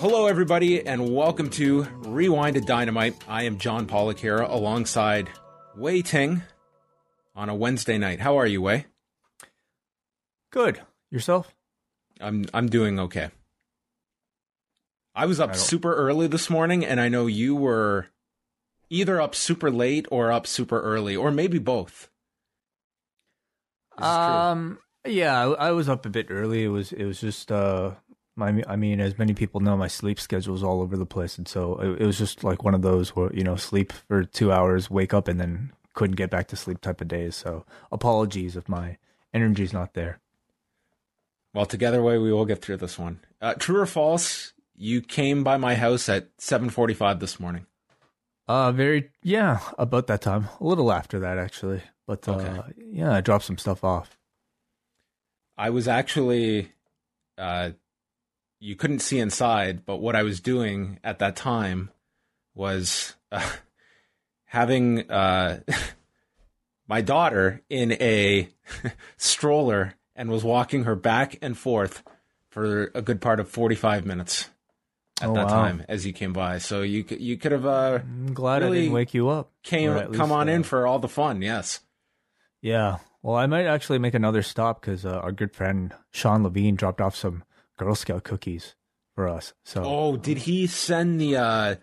Hello, everybody, and welcome to Rewind to Dynamite. I am John Pollock here alongside Wai Ting on a Wednesday night. How are you, Wai? Good. Yourself? I'm I'm doing okay. I was up I super early this morning, and I know you were either up super late or up super early, or maybe both. This is true. Um, yeah, I, I was up a bit early. It was it was just uh, my I mean, as many people know, my sleep schedule is all over the place, and so it, it was just like one of those where you know, sleep for two hours, wake up, and then couldn't get back to sleep type of days. So apologies if my energy's not there. Well, together, Wai, we will get through this one. Uh, true or false? You came by my house at 7:45 this morning. Uh, very yeah, about that time, a little after that actually, but uh, Okay. yeah, I dropped some stuff off. I was actually, uh, you couldn't see inside, but what I was doing at that time was uh, having uh, my daughter in a stroller and was walking her back and forth for a good part of 45 minutes at Oh, that wow. time as you came by. So you could, you could have uh, I'm glad I didn't wake you up. came come on uh, in for all the fun. Yes. Yeah. Well, I might actually make another stop because uh, our good friend Sean Levine dropped off some Girl Scout cookies for us. So Oh, did he send the? uh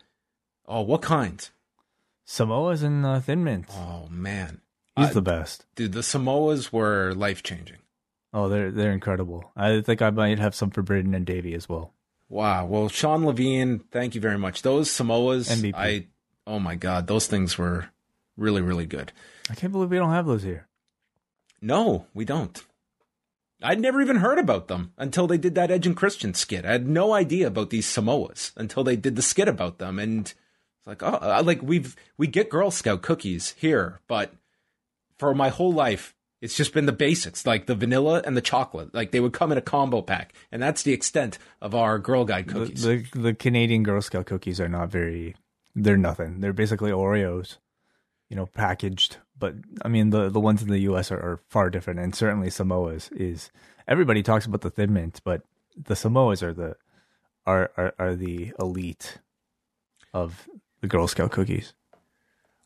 Oh, what kind? Samoas and uh, Thin Mints. Oh man, He's Uh, the best. dude, the Samoas were life changing. Oh, they're they're incredible. I think I might have some for Braden and Davey as well. Wow. Well, Sean Levine, thank you very much. Those Samoas, MVP. I oh my god, those things were really really good. I can't believe we don't have those here. No, we don't. I'd never even heard about them until they did that Edge and Christian skit. I had no idea about these Samoas until they did the skit about them, and it's like, oh, I- like we've we get Girl Scout cookies here, but for my whole life, it's just been the basics, like the vanilla and the chocolate. Like they would come in a combo pack, and that's the extent of our Girl Guide The, cookies. the the Canadian Girl Scout cookies are not very. They're nothing. They're basically Oreos, you know, packaged. But I mean, the the ones in the U.S. are, are far different, and certainly Samoas is. Everybody talks about the Thin Mint, but the Samoas are the are are, are the elite of the Girl Scout cookies.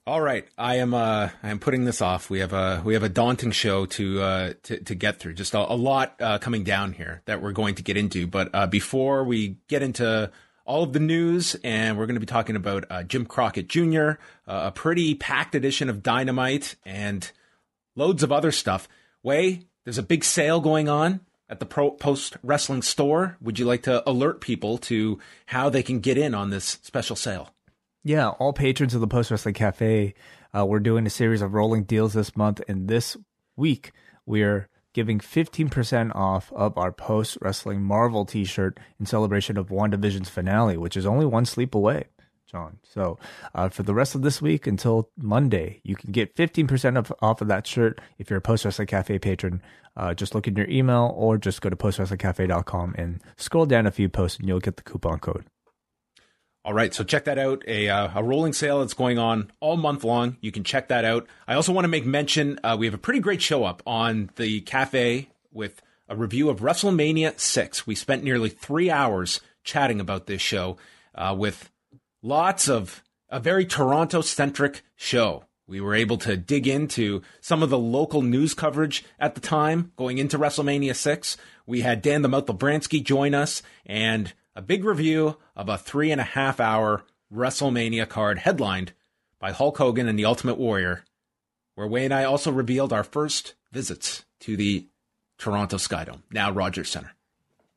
All right, I am. Uh, I am putting this off. We have a we have a daunting show to uh, to, to get through. Just a, a lot uh, coming down here that we're going to get into. But uh, before we get into all of the news, and we're going to be talking about uh, Jim Crockett Jr., uh, a pretty packed edition of Dynamite, and loads of other stuff. Wai, there's a big sale going on at the Pro Post Wrestling Store. Would you like to alert people to how they can get in on this special sale? Yeah, all patrons of the Post Wrestling Cafe, uh, we're doing a series of rolling deals this month, and this week we're giving 15% off of our Post Wrestling Marvel t shirt in celebration of WandaVision's finale, which is only one sleep away, John. So uh, for the rest of this week until Monday, you can get 15% of, off of that shirt if you're a Post Wrestling Cafe patron. Uh, just look in your email or just go to postwrestlingcafe.com and scroll down a few posts, and you'll get the coupon code. All right, so check that out. A uh, a rolling sale that's going on all month long. You can check that out. I also want to make mention uh, we have a pretty great show up on the cafe with a review of WrestleMania six. We spent nearly three hours chatting about this show uh, with lots of a very Toronto centric show. We were able to dig into some of the local news coverage at the time going into WrestleMania 6. We had Dan the Mouth Bransky join us and a big review of a three and a half hour WrestleMania card headlined by Hulk Hogan and the Ultimate Warrior, where Wai and I also revealed our first visits to the Toronto Skydome, now Rogers Center.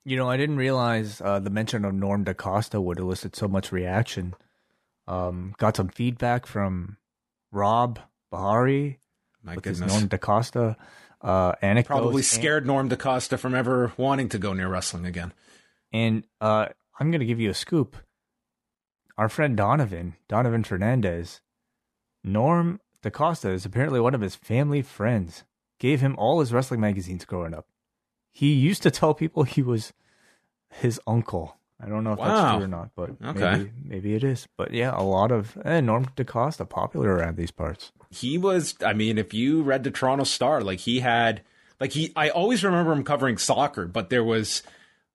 You know, I didn't realize uh, the mention of Norm DaCosta would elicit so much reaction. Um, got some feedback from Rob Bahari My with goodness. his Norm DaCosta uh, anecdotes. Probably scared Norm DaCosta from ever wanting to go near wrestling again. And uh, I'm going to give you a scoop. Our friend Donovan, Donovan Fernandez, Norm DaCosta is apparently one of his family friends. Gave him all his wrestling magazines growing up. He used to tell people he was his uncle. I don't know if Wow. that's true or not, but Okay. maybe, maybe it is. But yeah, a lot of eh, Norm DaCosta popular around these parts. he was i mean if you read the toronto star like he had like he i always remember him covering soccer but there was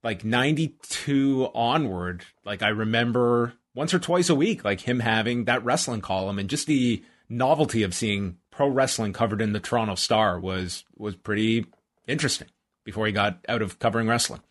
like 92 onward like i remember once or twice a week like him having that wrestling column and just the novelty of seeing pro wrestling covered in the toronto star was was pretty interesting before he got out of covering wrestling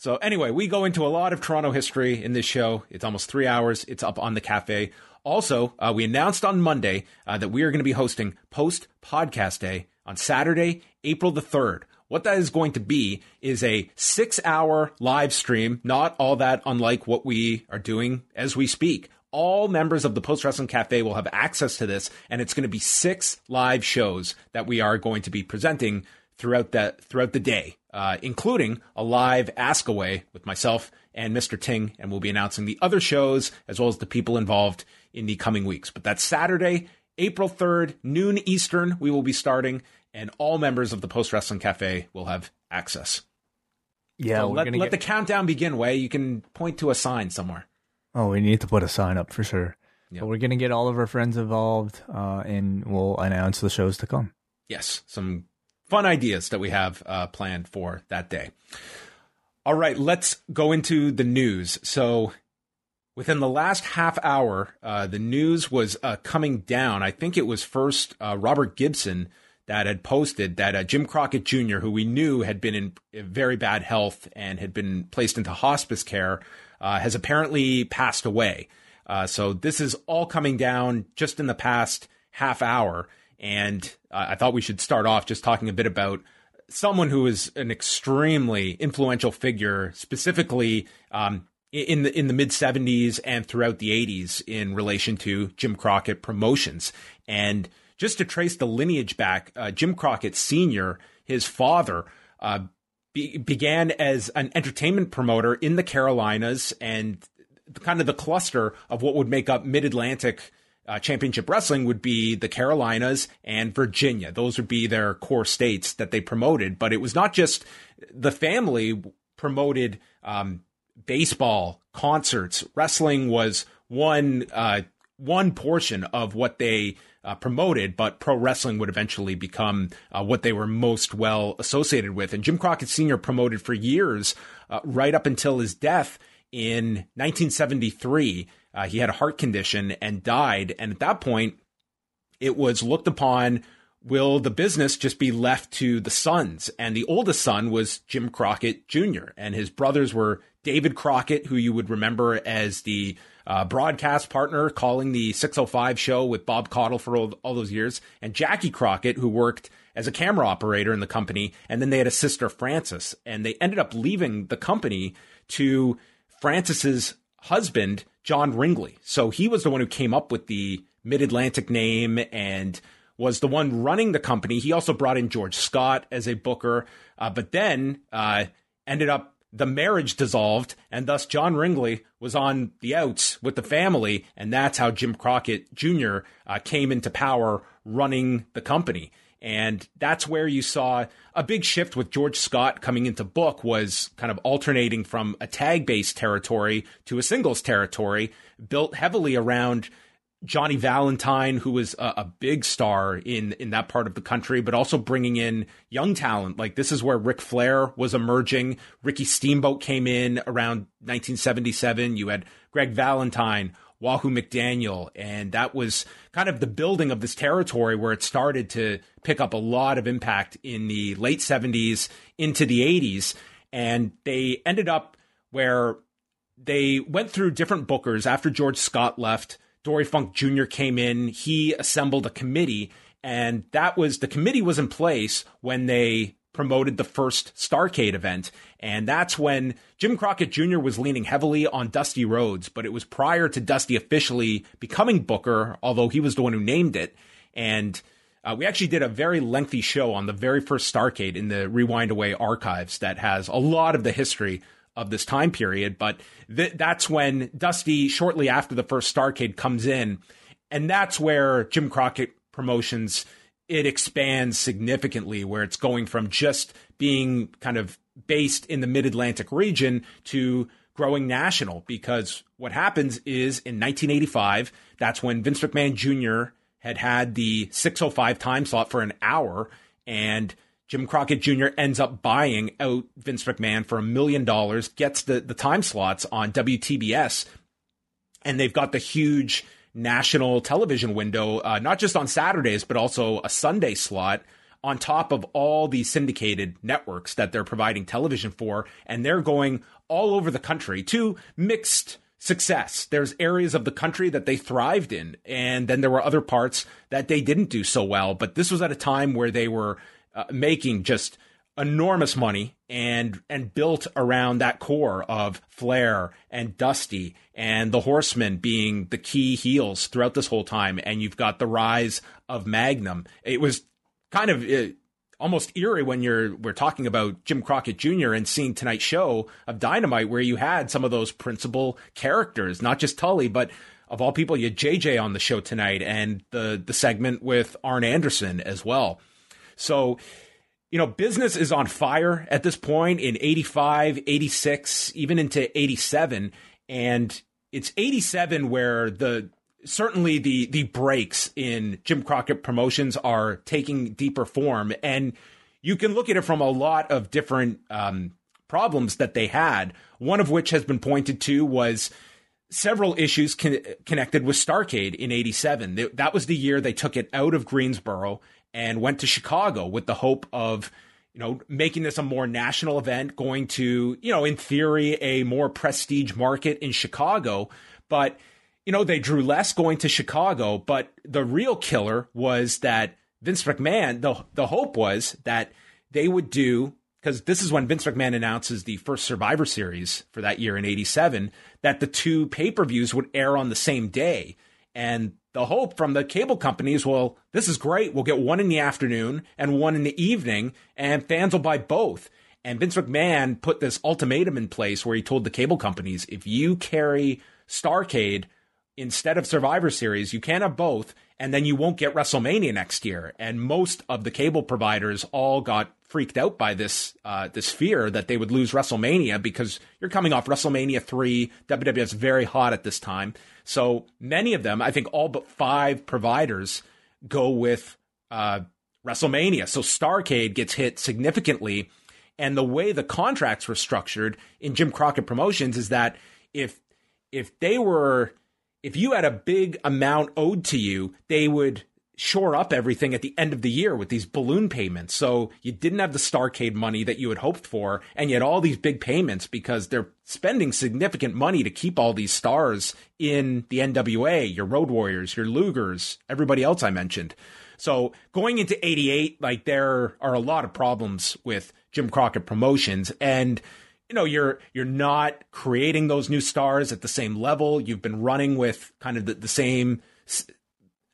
so anyway, we go into a lot of Toronto history in this show. It's almost three hours. It's up on the cafe. Also, uh, we announced on Monday uh, that we are going to be hosting post podcast day on Saturday, April the third. What that is going to be is a six hour live stream, not all that unlike what we are doing as we speak. All members of the Post Wrestling Cafe will have access to this, and it's going to be six live shows that we are going to be presenting throughout that throughout the day, uh, including a live ask away with myself and Mr. Ting, and we'll be announcing the other shows as well as the people involved in the coming weeks. But that's Saturday, April third, noon Eastern. We will be starting, and all members of the Post Wrestling Cafe will have access. Yeah, So let, let get- the countdown begin. Wai you can point to a sign somewhere. Oh, we need to put a sign up for sure. Yep. But we're gonna get all of our friends involved, uh, and we'll announce the shows to come. yes, some fun ideas that we have uh, planned for that day. All right, let's go into the news. So, within the last half hour, uh, the news was uh, coming down. I think it was first uh, Robert Gibson that had posted that uh, Jim Crockett Jr., who we knew had been in very bad health and had been placed into hospice care, uh, has apparently passed away. Uh, so this is all coming down just in the past half hour. And uh, I thought we should start off just talking a bit about someone who is an extremely influential figure, specifically um, in the in the mid '70s and throughout the '80s in relation to Jim Crockett promotions. And just to trace the lineage back, uh, Jim Crockett Sr., his father, uh, be, began as an entertainment promoter in the Carolinas and kind of the cluster of what would make up Mid Atlantic uh, Championship Wrestling would be the Carolinas and Virginia. Those would be their core states that they promoted. But it was not just the family promoted um, baseball, concerts. Wrestling was one uh, one portion of what they uh, promoted, but pro wrestling would eventually become uh, what they were most well associated with. And Jim Crockett Sr. promoted for years, uh, right up until his death in 1973. Uh, he had a heart condition and died. And at that point, it was looked upon will the business just be left to the sons? And the oldest son was Jim Crockett Jr., and his brothers were David Crockett, who you would remember as the uh, broadcast partner calling the 605 show with Bob Caudle for all, all those years, and Jackie Crockett, who worked as a camera operator in the company. And then they had a sister, Frances, and they ended up leaving the company to Frances's husband, John Ringley. So he was the one who came up with the Mid Atlantic name and was the one running the company. He also brought in George Scott as a booker, uh, but then uh, ended up the marriage dissolved, and thus John Ringley was on the outs with the family, and that's how Jim Crockett Jr. Uh, came into power running the company. And that's where you saw a big shift with George Scott coming into book was kind of alternating from a tag based territory to a singles territory, built heavily around Johnny Valentine, who was a, a, big star in in that part of the country, but also bringing in young talent. Like this is where Ric Flair was emerging. Ricky Steamboat came in around 1977. You had Greg Valentine, Wahoo McDaniel. And that was kind of the building of this territory where it started to pick up a lot of impact in the late 70s into the 80s. And they ended up where they went through different bookers after George Scott left. Dory Funk Jr. came in. He assembled a committee, and that was the committee was in place when they promoted the first Starrcade event. And that's when Jim Crockett Jr. was leaning heavily on Dusty Rhodes, but it was prior to Dusty officially becoming Booker, although he was the one who named it. And uh, we actually did a very lengthy show on the very first Starrcade in the Rewind-A-Way archives that has a lot of the history of this time period. But th- that's when Dusty, shortly after the first Starrcade, comes in. And that's where Jim Crockett Promotions it expands significantly where it's going from just being kind of based in the mid Atlantic region to growing national. Because what happens is in 1985, that's when Vince McMahon Jr. had had the 605 time slot for an hour, and Jim Crockett Jr. ends up buying out Vince McMahon for a million dollars, gets the, the time slots on WTBS, and they've got the huge national television window, uh, not just on Saturdays, but also a Sunday slot on top of all the syndicated networks that they're providing television for. And they're going all over the country to mixed success. There's areas of the country that they thrived in, and then there were other parts that they didn't do so well. But this was at a time where they were uh, making just enormous money and and built around that core of Flair and Dusty and the Horsemen being the key heels throughout this whole time and you've got the rise of Magnum it was kind of uh, almost eerie when you're we're talking about Jim Crockett Jr. and seeing tonight's show of Dynamite where you had some of those principal characters not just Tully but of all people you had JJ on the show tonight and the the segment with Arn Anderson as well so, you know, business is on fire at this point in 85, 86, even into 87. And it's 87 where the certainly the the breaks in Jim Crockett promotions are taking deeper form. And you can look at it from a lot of different um, problems that they had. One of which has been pointed to was several issues con- connected with Starrcade in 87. That was the year they took it out of Greensboro and went to Chicago with the hope of you know making this a more national event going to you know in theory a more prestige market in Chicago. But you know they drew less going to Chicago but the real killer was that Vince McMahon the the hope was that they would do because this is when Vince McMahon announces the first Survivor Series for that year in 87 that the two pay-per-views would air on the same day. And the hope from the cable companies, well, this is great. We'll get one in the afternoon and one in the evening, and fans will buy both. And Vince McMahon put this ultimatum in place where he told the cable companies if you carry Starrcade instead of Survivor Series, you can't have both, and then you won't get WrestleMania next year. And most of the cable providers all got freaked out by this uh, this fear that they would lose WrestleMania because you're coming off WrestleMania three. WWE is very hot at this time. So many of them, I think all but five providers go with uh, WrestleMania. So Starrcade gets hit significantly. And the way the contracts were structured in Jim Crockett Promotions is that if if they were if you had a big amount owed to you, they would shore up everything at the end of the year with these balloon payments. So you didn't have the Starrcade money that you had hoped for, and yet all these big payments because they're spending significant money to keep all these stars in the NWA, your Road Warriors, your Lugers, everybody else I mentioned. So going into 88, like there are a lot of problems with Jim Crockett promotions and you know you're you're not creating those new stars at the same level you've been running with kind of the, the same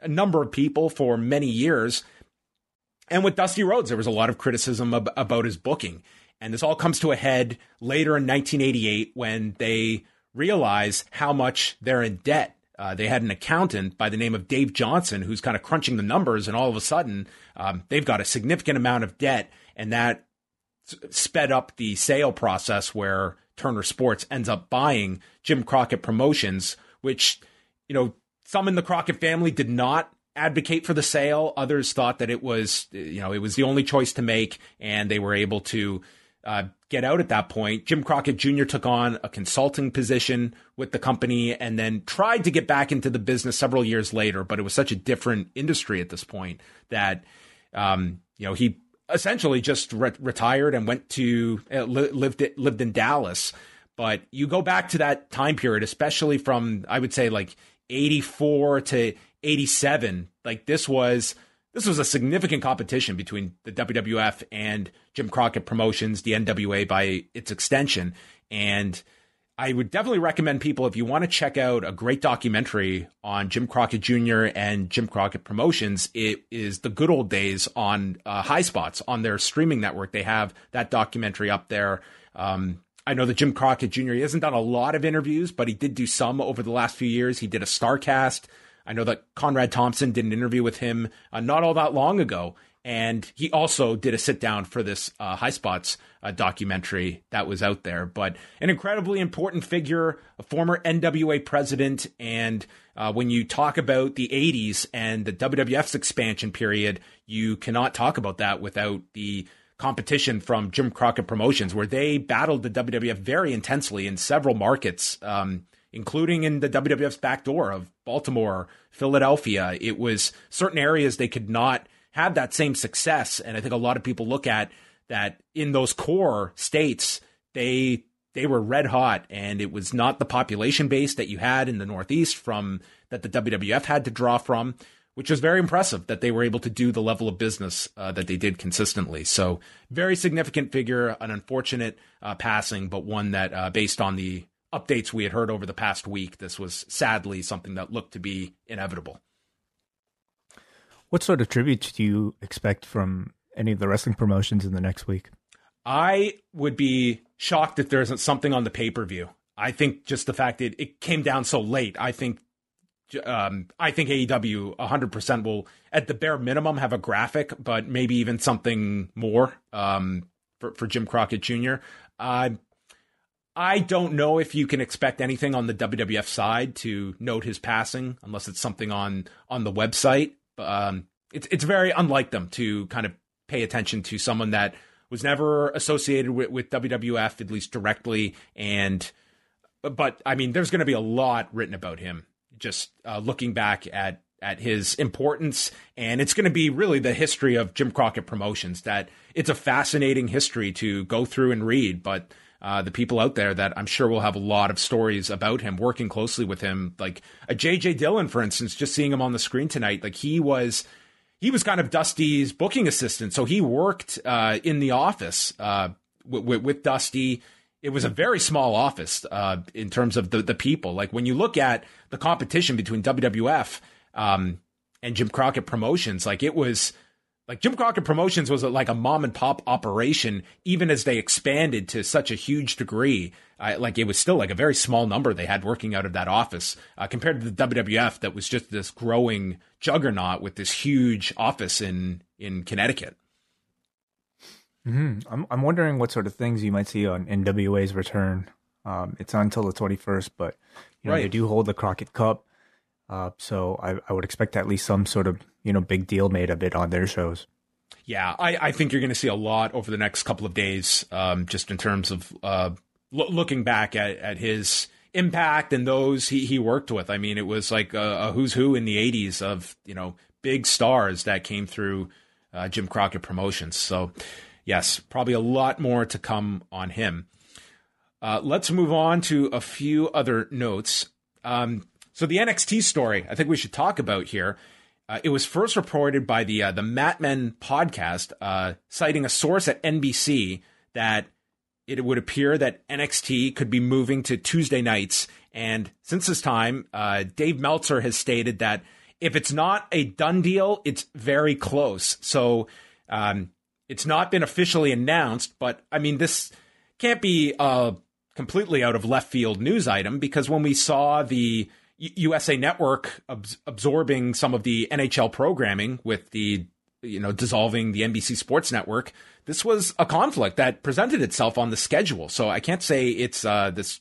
a number of people for many years. And with Dusty Rhodes, there was a lot of criticism ab- about his booking. And this all comes to a head later in 1988 when they realize how much they're in debt. Uh, they had an accountant by the name of Dave Johnson who's kind of crunching the numbers, and all of a sudden, um, they've got a significant amount of debt, and that sped up the sale process where Turner Sports ends up buying Jim Crockett Promotions, which, you know, some in the Crockett family did not advocate for the sale. Others thought that it was, you know, it was the only choice to make, and they were able to uh, get out at that point. Jim Crockett Jr. took on a consulting position with the company and then tried to get back into the business several years later, but it was such a different industry at this point that, um, you know, he essentially just re- retired and went to uh, li- lived lived in Dallas. But you go back to that time period, especially from I would say like 84 to 87, like this was this was a significant competition between the WWF and Jim Crockett Promotions, the NWA by its extension. And I would definitely recommend people if you want to check out a great documentary on Jim Crockett Jr. and Jim Crockett Promotions, it is the good old days on uh, Highspots on their streaming network. They have that documentary up there. Um, I know that Jim Crockett Jr. He hasn't done a lot of interviews, but he did do some over the last few years. He did a Starrcast I know that Conrad Thompson did an interview with him uh, not all that long ago. And he also did a sit down for this uh, Highspots uh, documentary that was out there. But an incredibly important figure, a former NWA president. And uh, when you talk about the 80s and the WWF's expansion period, you cannot talk about that without the competition from Jim Crockett Promotions, where they battled the WWF very intensely in several markets. Um, including in the WWF's back door of Baltimore, Philadelphia. It was certain areas they could not have that same success. And I think a lot of people look at that in those core states, they they were red hot and it was not the population base that you had in the Northeast from that the WWF had to draw from, which was very impressive that they were able to do the level of business uh, that they did consistently. So very significant figure, an unfortunate uh, passing, but one that uh, based on the updates we had heard over the past week, this was sadly something that looked to be inevitable. What sort of tributes do you expect from any of the wrestling promotions in the next week? I would be shocked if there isn't something on the pay per view. I think just the fact that it came down so late, I think um, I think AEW 100% will, at the bare minimum, have a graphic, but maybe even something more um, for, for Jim Crockett Jr. Uh, I don't know if you can expect anything on the WWF side to note his passing, unless it's something on on the website. Um, it's it's very unlike them to kind of pay attention to someone that was never associated with, with WWF, at least directly. And but I mean, there's going to be a lot written about him. Just uh, looking back at at his importance, and it's going to be really the history of Jim Crockett Promotions. That it's a fascinating history to go through and read, but uh, the people out there that I'm sure will have a lot of stories about him, working closely with him. Like a JJ Dillon, for instance, just seeing him on the screen tonight, like he was. He was kind of Dusty's booking assistant, so he worked uh, in the office uh, with, with Dusty it was a very small office uh, in terms of the the people. Like when you look at the competition between WWF um, and Jim Crockett Promotions, like it was like Jim Crockett Promotions was a, like a mom and pop operation, even as they expanded to such a huge degree. Uh, like it was still like a very small number they had working out of that office uh, compared to the WWF that was just this growing juggernaut with this huge office in in Connecticut. Mm-hmm. I'm I'm wondering what sort of things you might see on NWA's return. Um, it's until the 21st, but you know right. they do hold the Crockett Cup. Uh, so I, I would expect at least some sort of you know big deal made of it on their shows. Yeah, I, I think you're going to see a lot over the next couple of days, um, just in terms of uh, lo- looking back at, at his impact and those he, he worked with. I mean, it was like a, a who's who in the '80s of you know big stars that came through uh, Jim Crockett Promotions. So, yes, probably a lot more to come on him. Uh, let's move on to a few other notes. Um, so the NXT story, I think we should talk about here. Uh, it was first reported by the uh, the Mat Men podcast, uh, citing a source at NBC that it would appear that NXT could be moving to Tuesday nights. And since this time, uh, Dave Meltzer has stated that if it's not a done deal, it's very close. So um, it's not been officially announced, but I mean, this can't be a completely out of left field news item because when we saw the USA Network absorbing some of the NHL programming with the you know dissolving the NBC Sports Network. This was a conflict that presented itself on the schedule. So I can't say it's uh, this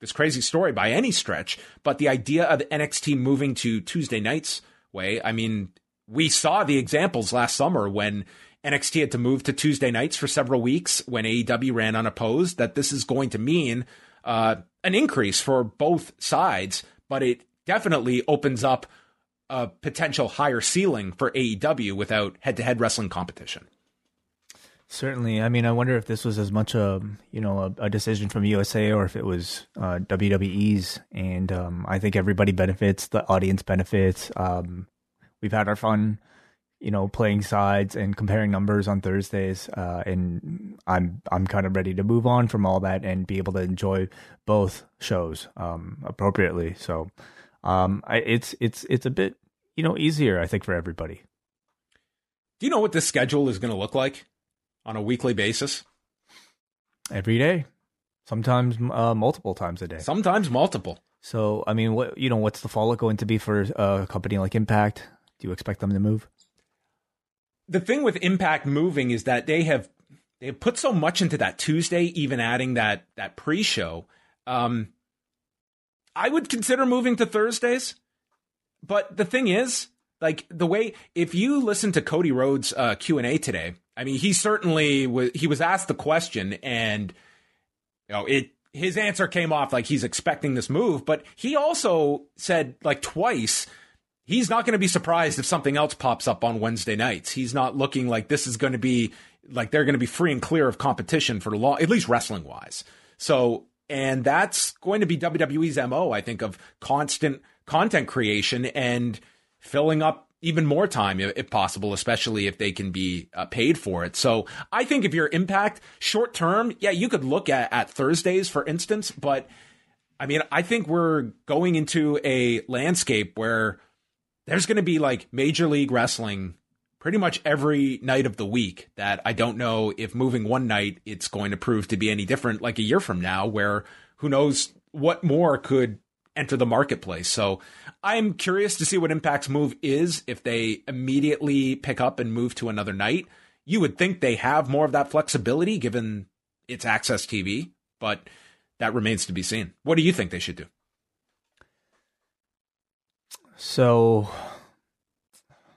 this crazy story by any stretch, but the idea of NXT moving to Tuesday nights Wai, I mean, we saw the examples last summer when NXT had to move to Tuesday nights for several weeks when AEW ran unopposed, that this is going to mean uh, an increase for both sides, but it definitely opens up a potential higher ceiling for AEW without head to head wrestling competition. Certainly. I mean, I wonder if this was as much a you know a, a decision from USA or if it was uh, WWE's. And um, I think everybody benefits. The audience benefits. Um, we've had our fun, you know, playing sides and comparing numbers on Thursdays. Uh, and I'm I'm kind of ready to move on from all that and be able to enjoy both shows um, appropriately. So um, I, it's it's it's a bit you know easier, I think, for everybody. Do you know what this schedule is going to look like? on a weekly basis? Every day, sometimes uh, multiple times a day. Sometimes multiple. So, I mean, what you know, what's the fallout going to be for a company like Impact? Do you expect them to move? The thing with Impact moving is that they have they put so much into that Tuesday, even adding that that pre-show. Um, I would consider moving to Thursdays, but the thing is, like the way if you listen to Cody Rhodes' uh, Q and A today, I mean, he certainly was. He was asked the question, and you know, it his answer came off like he's expecting this move, but he also said like twice he's not going to be surprised if something else pops up on Wednesday nights. He's not looking like this is going to be like they're going to be free and clear of competition for the long, at least wrestling wise. So, and that's going to be WWE's MO, I think, of constant content creation and filling up even more time if possible, especially if they can be uh, paid for it. So I think if you're impact short term, yeah, you could look at, at Thursdays, for instance, but I mean, I think we're going into a landscape where there's going to be like major league wrestling pretty much every night of the week that I don't know if moving one night it's going to prove to be any different like a year from now where who knows what more could enter the marketplace. So I'm curious to see what Impact's move is if they immediately pick up and move to another night. You would think they have more of that flexibility given it's AXS TV, but that remains to be seen. What do you think they should do? So,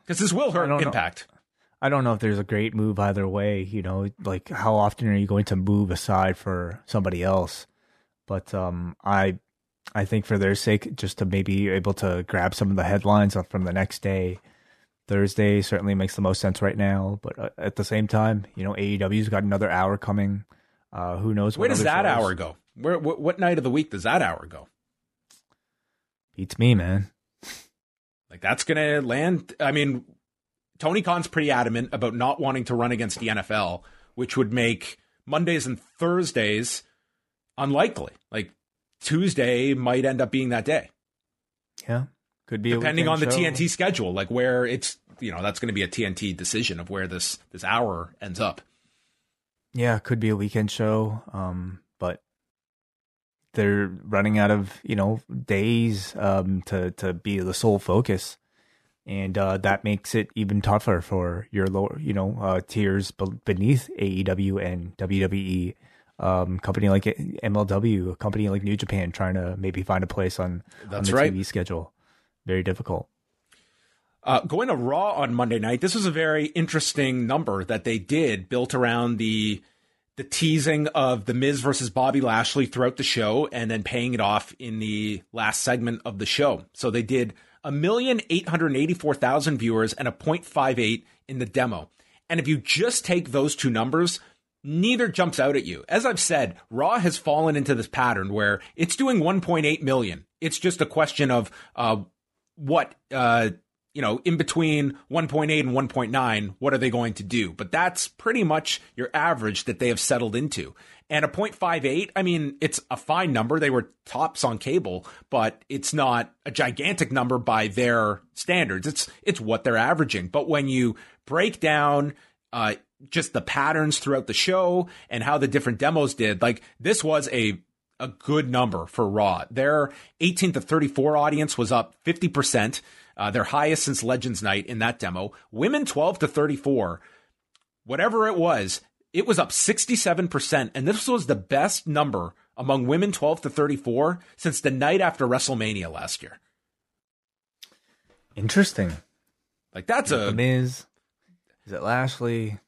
because this will hurt I Impact. Know. I don't know if there's a great move either way. You know, like how often are you going to move aside for somebody else? But um, I I think for their sake, just to maybe able to grab some of the headlines from the next day. Thursday certainly makes the most sense right now, but uh, at the same time, you know, AEW's got another hour coming. Uh, who knows? Where does that hour go? Where what, what night of the week does that hour go? Beats me, man. Like that's gonna land. I mean, Tony Khan's pretty adamant about not wanting to run against the NFL, which would make Mondays and Thursdays unlikely. Like Tuesday might end up being that day. Yeah, could be depending on the show. TNT schedule, like where it's you know that's going to be a TNT decision of where this this hour ends up. Yeah, could be a weekend show, um, they're running out of you know days um, to to be the sole focus, and uh, that makes it even tougher for your lower you know uh, tiers beneath AEW and WWE um, company like MLW, a company like New Japan, trying to maybe find a place on, That's on the right. TV schedule. Very difficult. Uh, going to Raw on Monday night, this was a very interesting number that they did, built around the the teasing of the Miz versus Bobby Lashley throughout the show, and then paying it off in the last segment of the show. So they did a million eight hundred eighty four thousand viewers and a 0.58 in the demo. And if you just take those two numbers, neither jumps out at you. As I've said, Raw has fallen into this pattern where it's doing 1.8 million. It's just a question of uh, what uh, you know in between 1.8 and 1.9. What are they going to do? But that's pretty much your average that they have settled into. And a 0.58, I mean, it's a fine number. They were tops on cable, but it's not a gigantic number by their standards. It's it's what they're averaging. But when you break down uh, just the patterns throughout the show and how the different demos did. Like this was a a good number for Raw. Their 18 to 34 audience was up 50%, uh, their highest since Legends Night in that demo. Women 12 to 34, whatever it was, it was up 67%. And this was the best number among women 12 to 34 since the night after WrestleMania last year. Interesting. Like that's a Miz. Is it Lashley?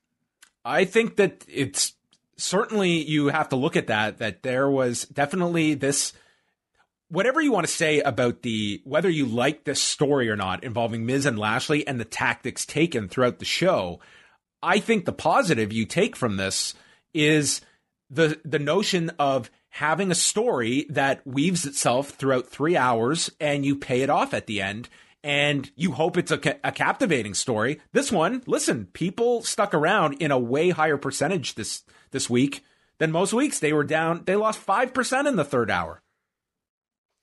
I think that it's certainly you have to look at that, that there was definitely this, whatever you want to say about the, whether you like this story or not involving Miz and Lashley and the tactics taken throughout the show, I think the positive you take from this is the, the notion of having a story that weaves itself throughout three hours and you pay it off at the end and you hope it's a, ca- a, captivating story. This one, listen, people stuck around in a way higher percentage this this week than most weeks. They were down, they lost 5% in the third hour.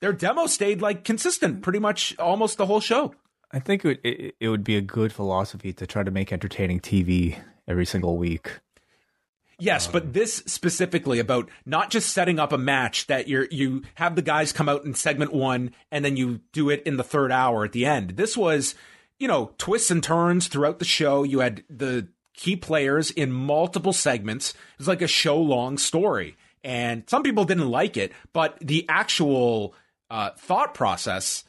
Their demo stayed like consistent pretty much almost the whole show. I think it, it, it would be a good philosophy to try to make entertaining TV every single week. Yes, um, but this specifically about not just setting up a match that you you have the guys come out in segment 1 and then you do it in the third hour at the end. This was, you know, twists and turns throughout the show. You had the key players in multiple segments. It was like a show long story. And some people didn't like it, but the actual uh, thought process,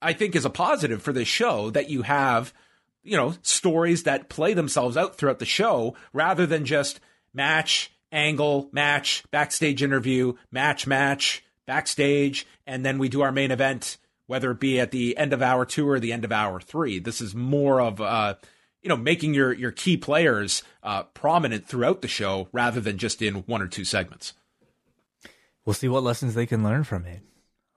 I think, is a positive for this show that you have, you know, stories that play themselves out throughout the show rather than just match, angle, match, backstage interview, match, match, backstage, and then we do our main event, whether it be at the end of hour two or the end of hour three. This is more of uh, you know making your your key players uh, prominent throughout the show rather than just in one or two segments. We'll see what lessons they can learn from it.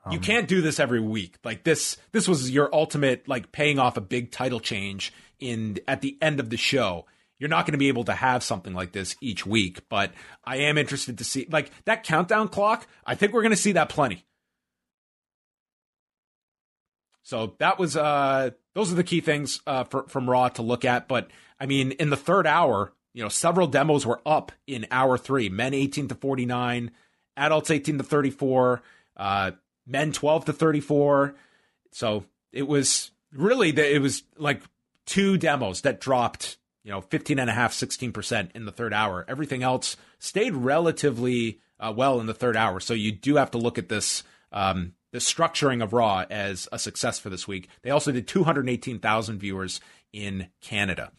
Um, you can't do this every week. Like this, this was your ultimate like paying off a big title change in at the end of the show you're not going to be able to have something like this each week, but I am interested to see like that countdown clock. I think we're going to see that plenty. So that was uh those are the key things uh for, from Raw to look at, but I mean in the third hour, you know, several demos were up in hour 3. Men 18 to 49, adults 18 to 34, uh men 12 to 34. So it was really it was like two demos that dropped you know, 15 and a half, 16% in the third hour. Everything else stayed relatively uh, well in the third hour. So you do have to look at this, um, the structuring of Raw as a success for this week. They also did 218,000 viewers in Canada.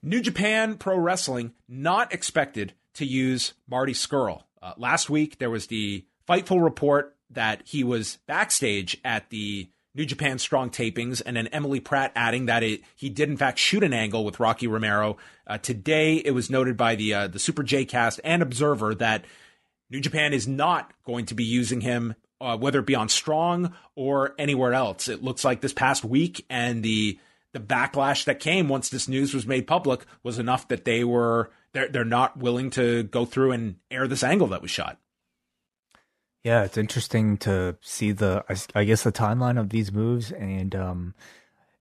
New Japan Pro Wrestling not expected to use Marty Scurll. Uh, last week, there was the Fightful report that he was backstage at the New Japan Strong tapings, and then Emily Pratt adding that it, he did in fact shoot an angle with Rocky Romero. Uh, today, it was noted by the uh, the Super J Cast and Observer that New Japan is not going to be using him, uh, whether it be on Strong or anywhere else. It looks like this past week and the the backlash that came once this news was made public was enough that they were they're they're not willing to go through and air this angle that was shot. Yeah, it's interesting to see the, I guess, the timeline of these moves, and um,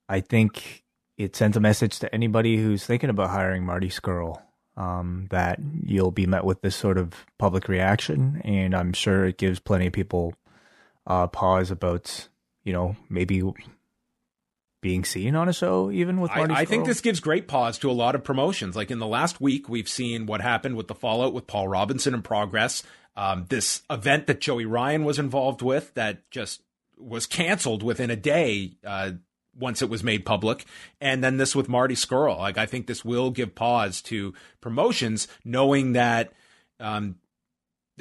I think it sends a message to anybody who's thinking about hiring Marty Scurll um, that you'll be met with this sort of public reaction, and I'm sure it gives plenty of people uh, pause about, you know, maybe being seen on a show, even with Marty. I, I think this gives great pause to a lot of promotions. Like in the last week, we've seen what happened with the fallout with Paul Robinson in progress um, this event that Joey Ryan was involved with that just was canceled within a day uh, once it was made public, and then this with Marty Scurll. Like I think this will give pause to promotions, knowing that um,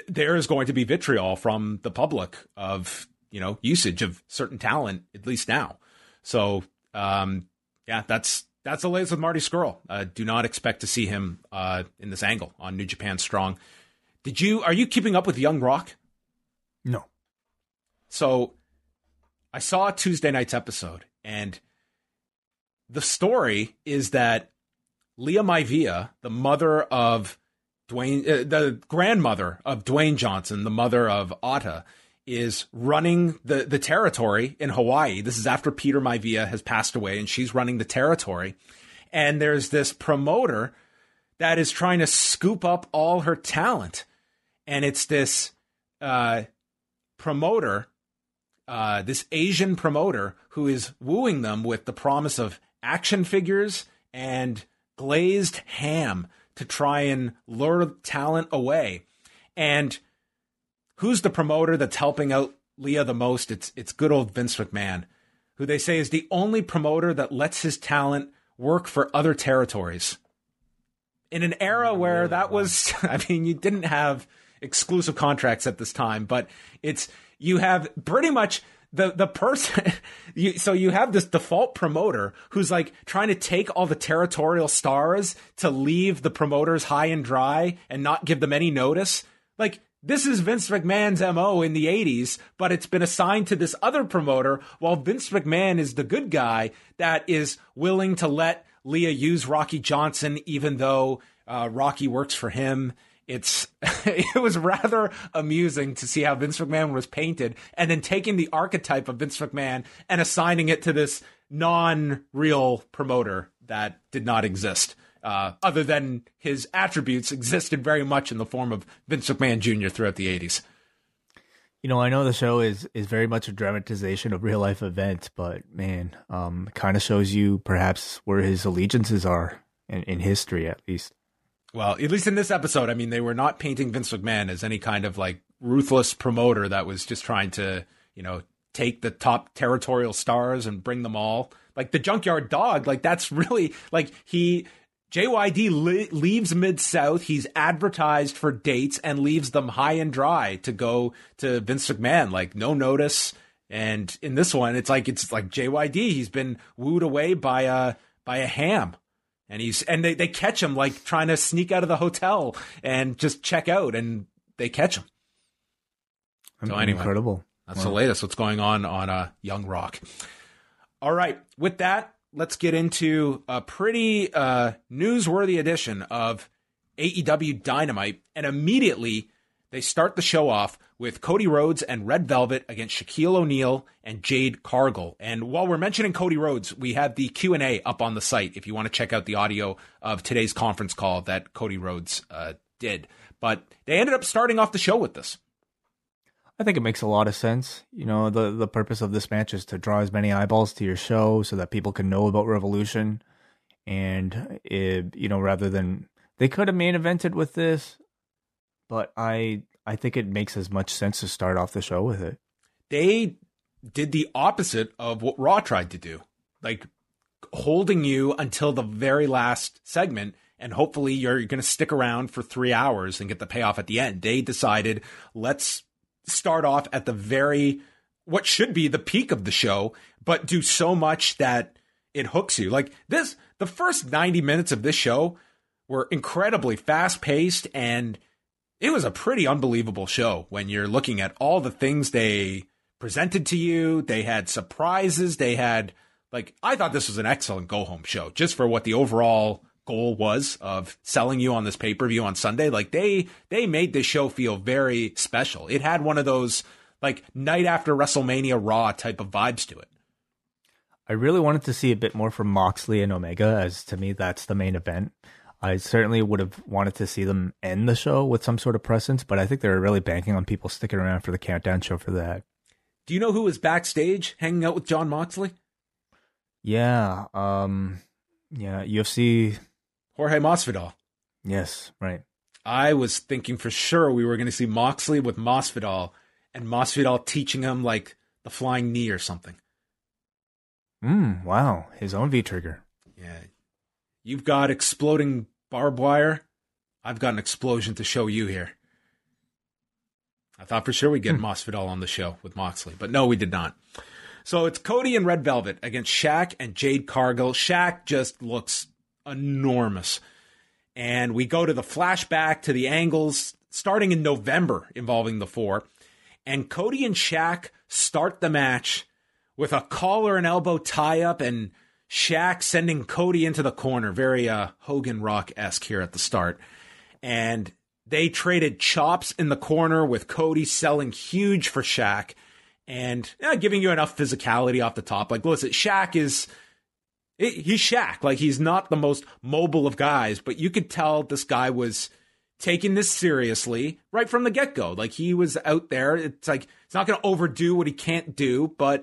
there is going to be vitriol from the public of you know usage of certain talent, at least now. So um, yeah, that's that's the latest with Marty Scurll. Uh, do not expect to see him uh, in this angle on New Japan Strong. Did you are you keeping up with Young Rock? No. So I saw Tuesday night's episode and the story is that Leah Maivia, the mother of Dwayne, uh, the grandmother of Dwayne Johnson, the mother of Ata, is running the, the territory in Hawaii. This is after Peter Maivia has passed away and she's running the territory. And there's this promoter that is trying to scoop up all her talent and it's this uh, promoter, uh, this Asian promoter who is wooing them with the promise of action figures and glazed ham to try and lure talent away. And who's the promoter that's helping out Leah the most? It's it's good old Vince McMahon, who they say is the only promoter that lets his talent work for other territories in an era where that was, I mean, you didn't have exclusive contracts at this time, but it's, you have pretty much the the person you, so you have this default promoter who's like trying to take all the territorial stars to leave the promoters high and dry and not give them any notice. Like this is Vince McMahon's MO in the 80s, but it's been assigned to this other promoter while Vince McMahon is the good guy that is willing to let Leah use Rocky Johnson, even though uh, Rocky works for him it's it was rather amusing to see how Vince McMahon was painted and then taking the archetype of Vince McMahon and assigning it to this non-real promoter that did not exist. Uh, other than his attributes existed very much in the form of Vince McMahon Jr. throughout the 80s. You know, I know the show is is very much a dramatization of real life events, but man, um, kind of shows you perhaps where his allegiances are in, in history, at least. Well, at least in this episode, I mean, they were not painting Vince McMahon as any kind of like ruthless promoter that was just trying to, you know, take the top territorial stars and bring them all. Like the Junkyard Dog, like that's really like he JYD li- leaves Mid South. He's advertised for dates and leaves them high and dry to go to Vince McMahon, like no notice. And in this one, it's like it's like JYD. He's been wooed away by a by a ham and he's and they, they catch him like trying to sneak out of the hotel and just check out and they catch him. So anyway, incredible. that's wow. the latest what's going on on uh, young rock. All right with that let's get into a pretty uh, newsworthy edition of aew dynamite and immediately they start the show off with Cody Rhodes and Red Velvet against Shaquille O'Neal and Jade Cargill. And while we're mentioning Cody Rhodes, we have the Q&A up on the site if you want to check out the audio of today's conference call that Cody Rhodes uh, did. But they ended up starting off the show with this. I think it makes a lot of sense. You know, the the purpose of this match is to draw as many eyeballs to your show so that people can know about Revolution. And it, you know, rather than they could have main evented with this, but I I think it makes as much sense to start off the show with it. They did the opposite of what Raw tried to do, like holding you until the very last segment. And hopefully you're, you're going to stick around for three hours and get the payoff at the end. They decided, let's start off at the very, what should be the peak of the show, but do so much that it hooks you. Like this, the first 90 minutes of this show were incredibly fast paced and it was a pretty unbelievable show when you're looking at all the things they presented to you. They had surprises. They had like I thought this was an excellent go home show just for what the overall goal was of selling you on this pay per view on Sunday. Like they they made this show feel very special. It had one of those like night after WrestleMania Raw type of vibes to it. I really wanted to see a bit more from Moxley and Omega, as to me that's the main event. I certainly would have wanted to see them end the show with some sort of presence, but I think they're really banking on people sticking around for the countdown show for that. Do you know who was backstage hanging out with Jon Moxley? Yeah, um, yeah, UFC Jorge Masvidal. Yes, right. I was thinking for sure we were going to see Moxley with Masvidal, and Masvidal teaching him like the flying knee or something. Hmm. Wow, his own V trigger. Yeah, you've got exploding barbed wire, I've got an explosion to show you here. I thought for sure we'd get hmm. Masvidal on the show with Moxley, but no, we did not. So it's Cody and Red Velvet against Shaq and Jade Cargill. Shaq just looks enormous. And we go to the flashback to the angles starting in November involving the four. And Cody and Shaq start the match with a collar and elbow tie up and Shaq sending Cody into the corner, very uh, Hogan Rock esque here at the start. And they traded chops in the corner with Cody selling huge for Shaq and yeah, giving you enough physicality off the top. Like, listen, Shaq is. He's Shaq. Like, he's not the most mobile of guys, but you could tell this guy was taking this seriously right from the get go. Like, he was out there. It's like, it's not going to overdo what he can't do, but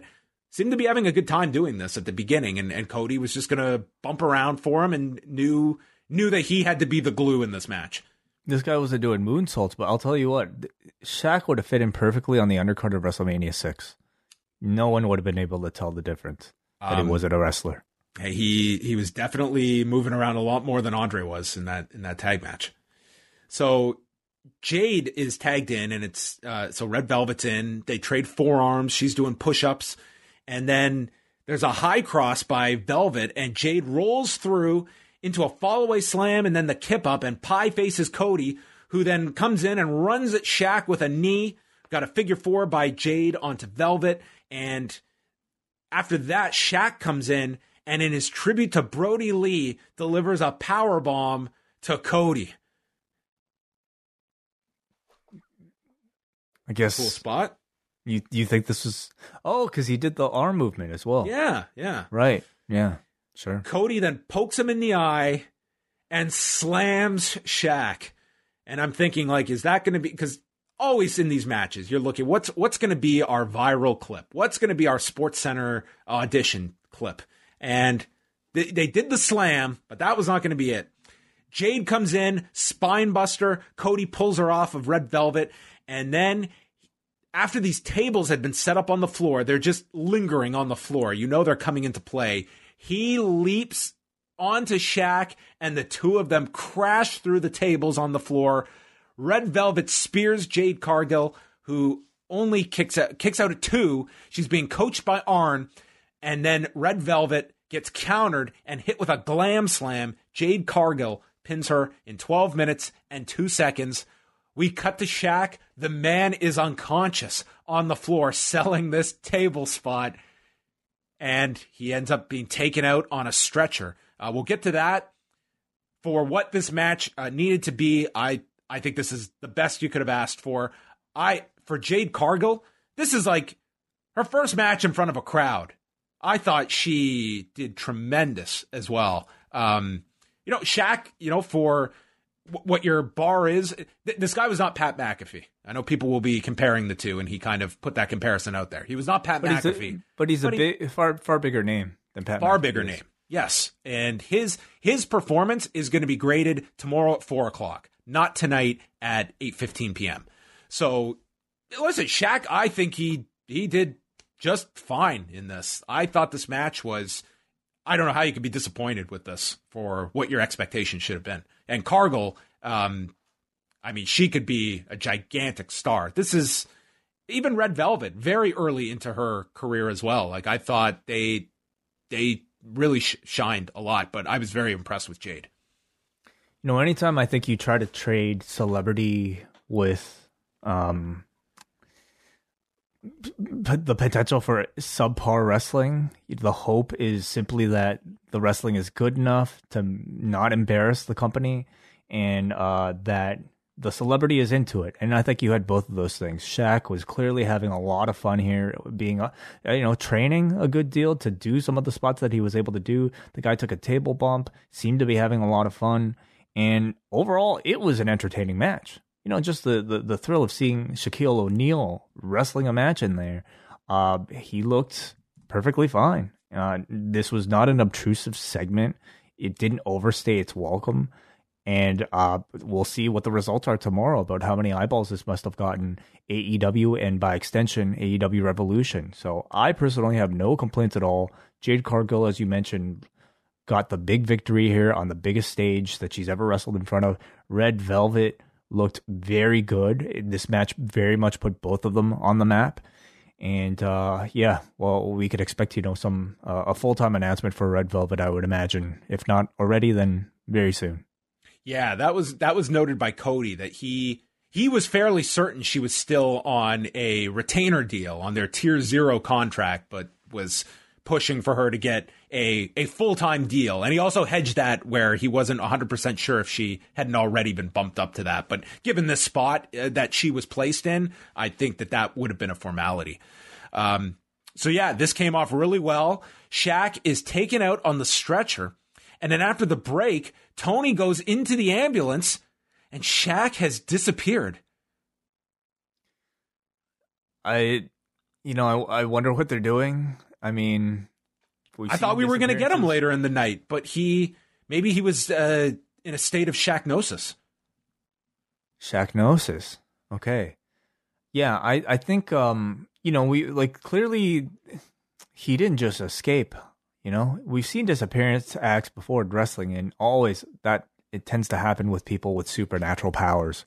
seemed to be having a good time doing this at the beginning, and, and Cody was just gonna bump around for him and knew knew that he had to be the glue in this match. This guy wasn't doing moonsaults, but I'll tell you what, Shaq would have fit in perfectly on the undercard of WrestleMania six. No one would have been able to tell the difference that um, he wasn't a wrestler. he he was definitely moving around a lot more than Andre was in that in that tag match. So Jade is tagged in, and it's uh, so Red Velvet's in. They trade forearms. She's doing push ups, and then there's a high cross by Velvet, and Jade rolls through into a fallaway slam, and then the kip up, and Pie faces Cody, who then comes in and runs at Shaq with a knee. Got a figure four by Jade onto Velvet, and after that, Shaq comes in and in his tribute to Brodie Lee delivers a power bomb to Cody. I guess Cool spot. You you think this was oh because he did the arm movement as well. Yeah, yeah. Right. Yeah. Sure. Cody then pokes him in the eye and slams Shaq. And I'm thinking, like, is that going to be because always in these matches you're looking what's what's going to be our viral clip? What's going to be our Sports Center audition clip? And they, they did the slam, but that was not going to be it. Jade comes in, spine buster. Cody pulls her off of Red Velvet, and then after these tables had been set up on the floor, they're just lingering on the floor. You know they're coming into play. He leaps onto Shaq, and the two of them crash through the tables on the floor. Red Velvet spears Jade Cargill, who only kicks out, kicks out at two. She's being coached by Arn, and then Red Velvet gets countered and hit with a glam slam. Jade Cargill pins her in 12 minutes and two seconds. We cut to Shaq. The man is unconscious on the floor selling this table spot, and he ends up being taken out on a stretcher. Uh, we'll get to that. For what this match uh, needed to be, I I think this is the best you could have asked for. I for Jade Cargill, this is like her first match in front of a crowd. I thought she did tremendous as well. Um, you know, Shaq, you know, for what your bar is, this guy was not Pat McAfee. I know people will be comparing the two, and he kind of put that comparison out there. He was not Pat But he's McAfee, a, but he's But a he- big, far far bigger name than Pat. far McAfee bigger is. name. Yes, and his his performance is going to be graded tomorrow at four o'clock, not tonight at eight fifteen p.m. So, listen, Shaq, I think he he did just fine in this. I thought this match was. I don't know how you could be disappointed with this for what your expectations should have been. And Cargill, um, I mean, she could be a gigantic star. This is even Red Velvet, very early into her career as well. Like I thought they they really sh- shined a lot, but I was very impressed with Jade. You know, anytime I think you try to trade celebrity with um the potential for subpar wrestling, the hope is simply that the wrestling is good enough to not embarrass the company and uh that the celebrity is into it. And I think you had both of those things. Shaq was clearly having a lot of fun here, being, uh, you know, training a good deal to do some of the spots that he was able to do. The guy took a table bump, seemed to be having a lot of fun. And overall, it was an entertaining match. You know, just the, the, the thrill of seeing Shaquille O'Neal wrestling a match in there. Uh, he looked perfectly fine. Uh, this was not an obtrusive segment. It didn't overstay its welcome. And uh, we'll see what the results are tomorrow about how many eyeballs this must have gotten AEW and by extension AEW Revolution. So I personally have no complaints at all. Jade Cargill, as you mentioned, got the big victory here on the biggest stage that she's ever wrestled in front of. Red Velvet looked very good. This match very much put both of them on the map. And uh, yeah, well, we could expect you know some uh, a full time announcement for Red Velvet. I would imagine, if not already, then very soon. Yeah, that was that was noted by Cody that he he was fairly certain she was still on a retainer deal on their tier 0 contract but was pushing for her to get a a full-time deal. And he also hedged that where he wasn't 100% sure if she hadn't already been bumped up to that. But given the spot uh, that she was placed in I think that that would have been a formality. Um so yeah this came off really well. Shaq is taken out on the stretcher. And then after the break, Tony goes into the ambulance and Shaq has disappeared. I, you know, I, I wonder what they're doing. I mean, I thought we were going to get him later in the night, but he maybe he was uh, in a state of Shaqnosis. Shaqnosis. Okay. Yeah, I, I think um you know, we like clearly he didn't just escape. You know, we've seen disappearance acts before in wrestling, and always that it tends to happen with people with supernatural powers.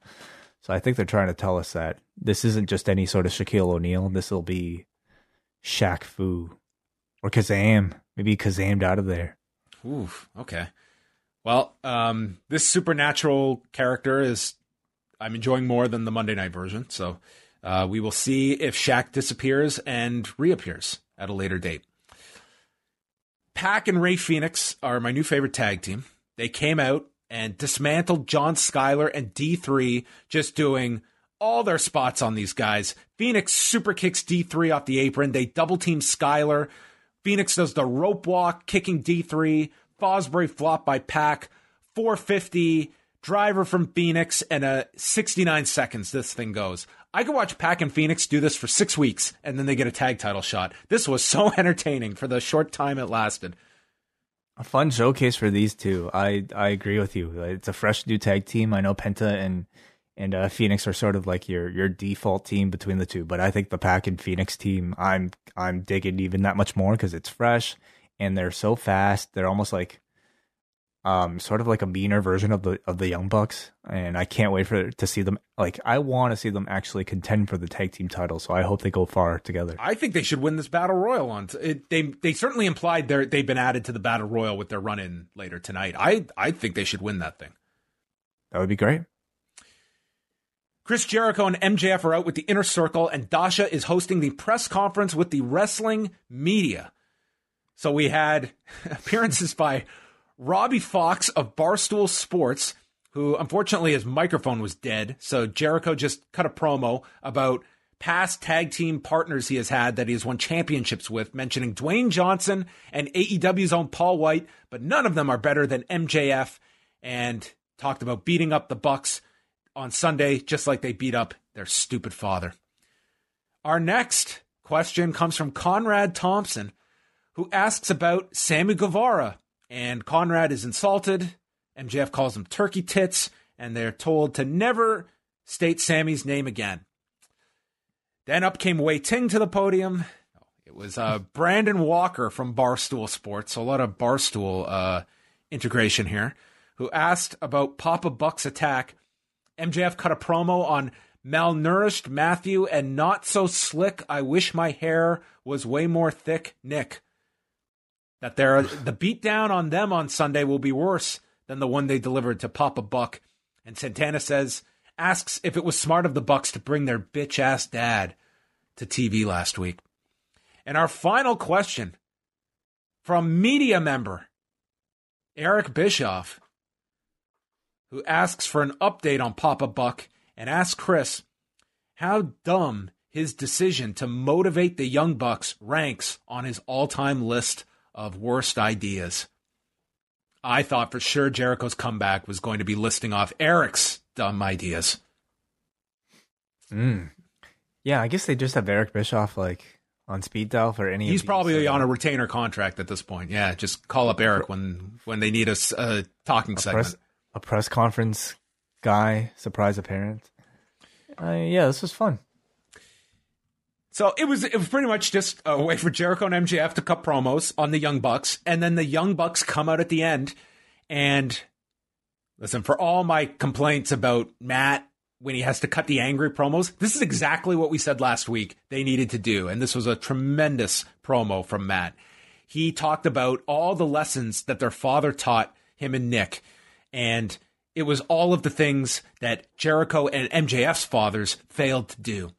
So I think they're trying to tell us that this isn't just any sort of Shaquille O'Neal. This will be Shaq Fu or Kazam. Maybe Kazammed out of there. Oof. Okay. Well, um, this supernatural character is I'm enjoying more than the Monday night version. So uh, we will see if Shaq disappears and reappears at a later date. PAC and Rey Fenix are my new favorite tag team. They came out and dismantled John Skyler and D3, just doing all their spots on these guys. Phoenix super kicks D3 off the apron. They double team Skyler. Fenix does the rope walk, kicking D3. Fosbury flop by PAC, 450 driver from Fenix, and a 69 seconds this thing goes. I could watch PAC and Fenix do this for six weeks and then they get a tag title shot. This was so entertaining for the short time it lasted. A fun showcase for these two. I I agree with you. It's a fresh new tag team. I know Penta and and uh, Fenix are sort of like your your default team between the two, but I think the PAC and Fenix team I'm I'm digging even that much more because it's fresh and they're so fast. They're almost like um, sort of like a meaner version of the of the Young Bucks, and I can't wait for to see them. Like I want to see them actually contend for the tag team title, so I hope they go far together. I think they should win this battle royal. On it, they they certainly implied they they've been added to the battle royal with their run in later tonight. I I think they should win that thing. That would be great. Chris Jericho and MJF are out with the inner circle, and Dasha is hosting the press conference with the wrestling media. So we had appearances by Robbie Fox of Barstool Sports, who unfortunately his microphone was dead. So Jericho just cut a promo about past tag team partners he has had that he has won championships with, mentioning Dwayne Johnson and AEW's own Paul White, but none of them are better than MJF, and talked about beating up the Bucks on Sunday, just like they beat up their stupid father. Our next question comes from Conrad Thompson, who asks about Sammy Guevara and Conrad is insulted. MJF calls him turkey tits, and they're told to never state Sammy's name again. Then up came Wai Ting to the podium. It was uh, Brandon Walker from Barstool Sports, so a lot of Barstool uh, integration here, who asked about Papa Buck's attack. MJF cut a promo on malnourished Matthew and not so slick. I wish my hair was way more thick, Nick that they're, the beatdown on them on Sunday will be worse than the one they delivered to Papa Buck. And Santana says, asks if it was smart of the Bucks to bring their bitch ass dad to TV last week. And our final question from media member Eric Bischoff, who asks for an update on Papa Buck and asks Chris how dumb his decision to motivate the Young Bucks ranks on his all time list of worst ideas. I thought for sure Jericho's comeback was going to be listing off Eric's dumb ideas. Mm. Yeah, I guess they just have Eric Bischoff like on speed dial for any. He's probably on a retainer contract at this point. Yeah, just call up Eric when when they need a, a talking a segment. Press, a press conference guy, surprise appearance. Uh, yeah, this was fun. So it was it was pretty much just a way for Jericho and MJF to cut promos on the Young Bucks, and then the Young Bucks come out at the end. And listen, for all my complaints about Matt when he has to cut the angry promos, this is exactly what we said last week they needed to do, and this was a tremendous promo from Matt. He talked about all the lessons that their father taught him and Nick, and it was all of the things that Jericho and MJF's fathers failed to do.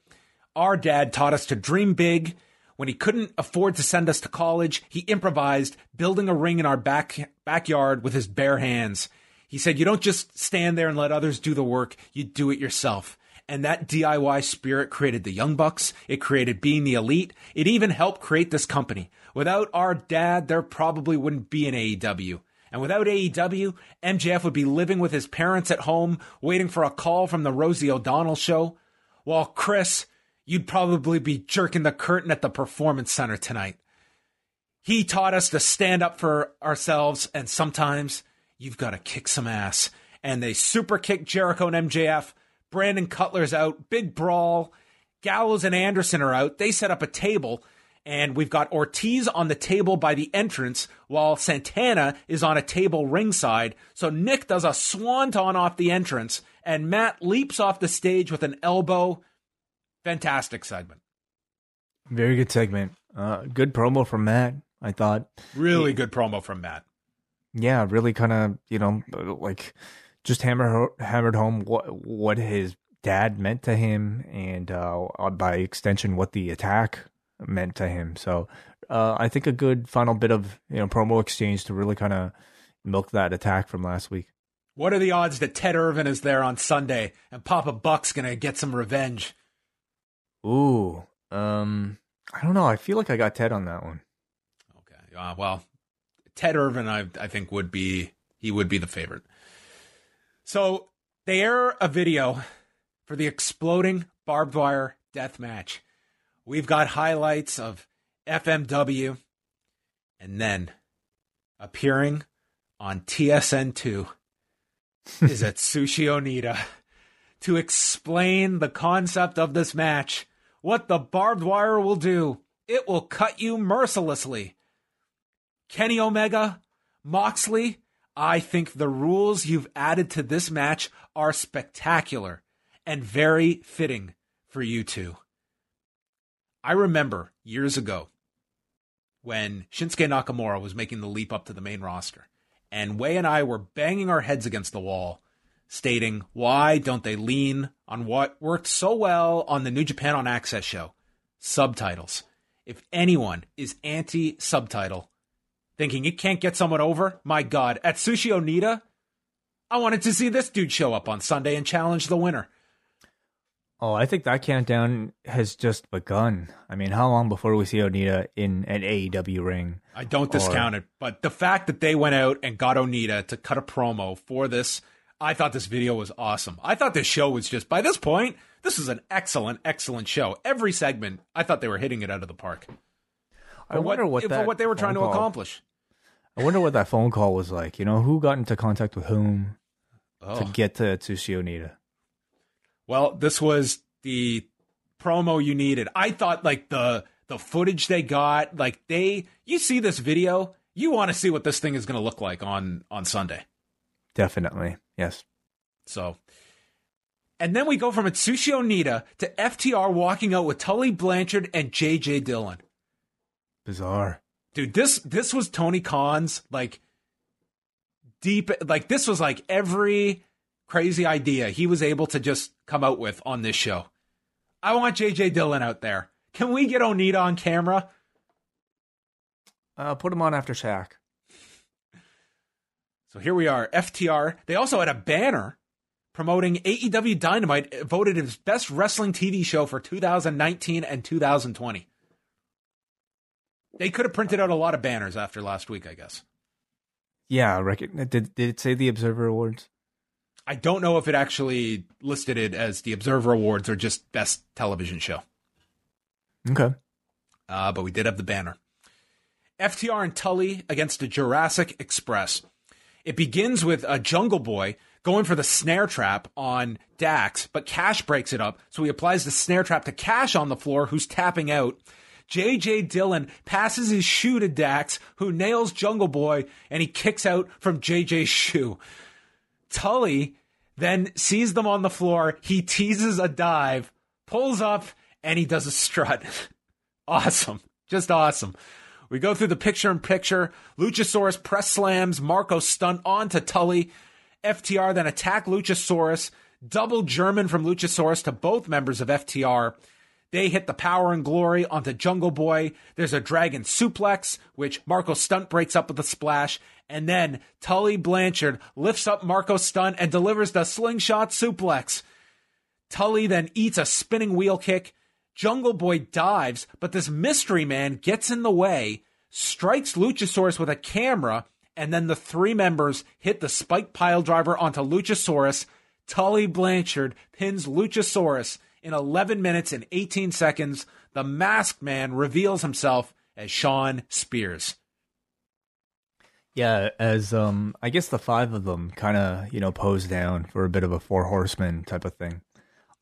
Our dad taught us to dream big. When he couldn't afford to send us to college, he improvised, building a ring in our back backyard with his bare hands. He said, You don't just stand there and let others do the work, you do it yourself. And that DIY spirit created the Young Bucks. It created being the elite. It even helped create this company. Without our dad, there probably wouldn't be an AEW. And without AEW, MJF would be living with his parents at home, waiting for a call from the Rosie O'Donnell show, while Chris you'd probably be jerking the curtain at the performance center tonight. He taught us to stand up for ourselves, and sometimes you've got to kick some ass. And they super kick Jericho and MJF. Brandon Cutler's out. Big brawl. Gallows and Anderson are out. They set up a table, And we've got Ortiz on the table by the entrance while Santana is on a table ringside. So Nick does a swanton off the entrance and Matt leaps off the stage with an elbow. Fantastic segment. Very good segment. Uh, good promo from Matt, I thought. Really good promo from Matt. Yeah, really kind of, you know, like just hammer, hammered home what what his dad meant to him and uh, by extension what the attack meant to him. So uh, I think a good final bit of you know promo exchange to really kind of milk that attack from last week. What are the odds that Ted Irvin is there on Sunday and Papa Buck's gonna get some revenge? Ooh, um, I don't know. I feel like I got Ted on that one. Okay, uh, well, Ted Irvin, I I think would be he would be the favorite. So they air a video for the exploding barbed wire death match. We've got highlights of FMW and then appearing on TSN2 is Atsushi Onita to explain the concept of this match, what the barbed wire will do. It will cut you mercilessly. Kenny Omega, Moxley, I think the rules you've added to this match are spectacular and very fitting for you two. I remember years ago when Shinsuke Nakamura was making the leap up to the main roster, and Wai and I were banging our heads against the wall, stating, Why don't they lean on what worked so well on the New Japan on AXS show? Subtitles. If anyone is anti subtitle, thinking it can't get someone over, my God, Atsushi Onita, I wanted to see this dude show up on Sunday and challenge the winner. Oh, I think that countdown has just begun. I mean, how long before we see Onita in an AEW ring? I don't discount or... it, but the fact that they went out and got Onita to cut a promo for this, I thought this video was awesome. I thought this show was just, by this point, this is an excellent, excellent show. Every segment, I thought they were hitting it out of the park. I wonder what, what that what they were trying to call, accomplish. I wonder what that phone call was like. You know, who got into contact with whom oh. to get to Atsushi Onita? Well, this was the promo you needed. I thought like the the footage they got, like they you see this video, you want to see what this thing is going to look like on on Sunday. Definitely. Yes. So and then we go from Atsushi Onita to FTR walking out with Tully Blanchard and JJ Dillon. Bizarre. Dude, this this was Tony Khan's like deep like this was like every crazy idea he was able to just come out with on this show. I want JJ Dillon out there. Can we get Onita on camera? Uh, put him on after Shaq. So here we are, FTR. They also had a banner promoting AEW Dynamite, voted as best wrestling TV show for 2019 and 2020. They could have printed out a lot of banners after last week, I guess. Yeah, I reckon. Did did it say the Observer Awards? I don't know if it actually listed it as the Observer Awards or just Best Television Show. Okay. Uh, but we did have the banner. FTR and Tully against the Jurassic Express. It begins with a Jungle Boy going for the snare trap on Dax, but Cash breaks it up, so he applies the snare trap to Cash on the floor, who's tapping out. JJ Dillon passes his shoe to Dax, who nails Jungle Boy, and he kicks out from JJ's shoe. Tully then sees them on the floor. He teases a dive, pulls up, and he does a strut. awesome. Just awesome. We go through the picture in picture. Luchasaurus press slams Marko Stunt onto Tully. FTR then attack Luchasaurus. Double German from Luchasaurus to both members of FTR. They hit the power and glory onto Jungle Boy. There's a dragon suplex, which Marko Stunt breaks up with a splash. And then Tully Blanchard lifts up Marko Stunt and delivers the slingshot suplex. Tully then eats a spinning wheel kick. Jungle Boy dives, but this mystery man gets in the way, strikes Luchasaurus with a camera, and then the three members hit the spike pile driver onto Luchasaurus. Tully Blanchard pins Luchasaurus in 11 minutes and 18 seconds. The masked man reveals himself as Shawn Spears. Yeah, as um, I guess the five of them kind of you know pose down for a bit of a four horsemen type of thing.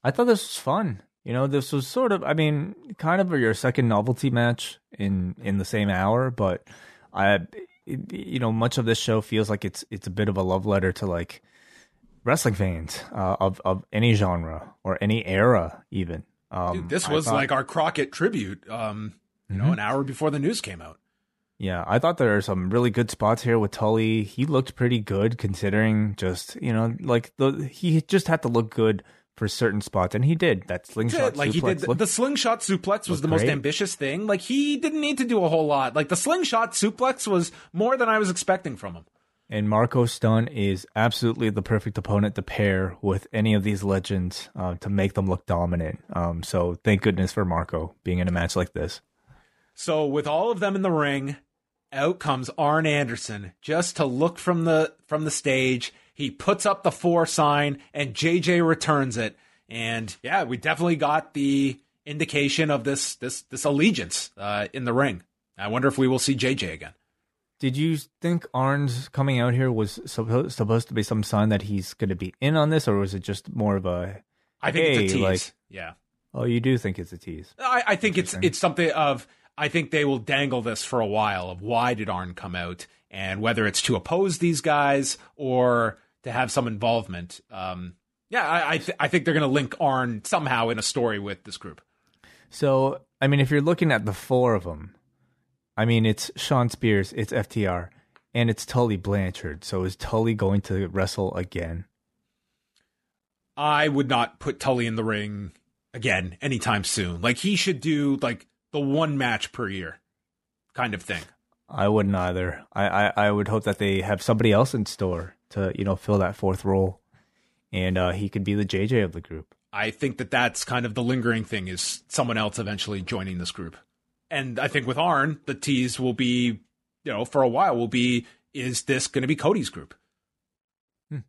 I thought this was fun. You know, this was sort of, I mean, kind of your second novelty match in in the same hour, but I, you know, much of this show feels like it's it's a bit of a love letter to like wrestling fans uh, of of any genre or any era, even. Um, Dude, this was thought- like our Crockett tribute. Um, you know, Mhm. an hour before the news came out. Yeah, I thought there are some really good spots here with Tully. He looked pretty good considering just, you know, like the he just had to look good for certain spots and he did. That slingshot like he did the, looked- the slingshot suplex was the most great. ambitious thing. Like he didn't need to do a whole lot. Like the slingshot suplex was more than I was expecting from him. And Marko Stunt is absolutely the perfect opponent to pair with any of these legends uh, to make them look dominant. Um, so thank goodness for Marco being in a match like this. So with all of them in the ring, out comes Arn Anderson just to look from the from the stage. He puts up the four sign and JJ returns it. And yeah, we definitely got the indication of this this this allegiance uh, in the ring. I wonder if we will see JJ again. Did you think Arn's coming out here was suppo- supposed to be some sign that he's going to be in on this, or was it just more of a? I think it's a tease. like- yeah. Oh, you do think it's a tease? I, I think it's it's something of I think they will dangle this for a while of why did Arn come out and whether it's to oppose these guys or to have some involvement. Um, yeah, I I, th- I think they're going to link Arn somehow in a story with this group. So, I mean, if you're looking at the four of them, I mean, it's Shawn Spears, it's FTR, and it's Tully Blanchard. So, is Tully going to wrestle again? I would not put Tully in the ring again anytime soon. Like he should do like the one match per year kind of thing. I wouldn't either. I, I, I would hope that they have somebody else in store to, you know, fill that fourth role, and uh, he could be the JJ of the group. I think that that's kind of the lingering thing is someone else eventually joining this group. And I think with Arn, the tease will be, you know, for a while will be, is this going to be Cody's group? Hmm.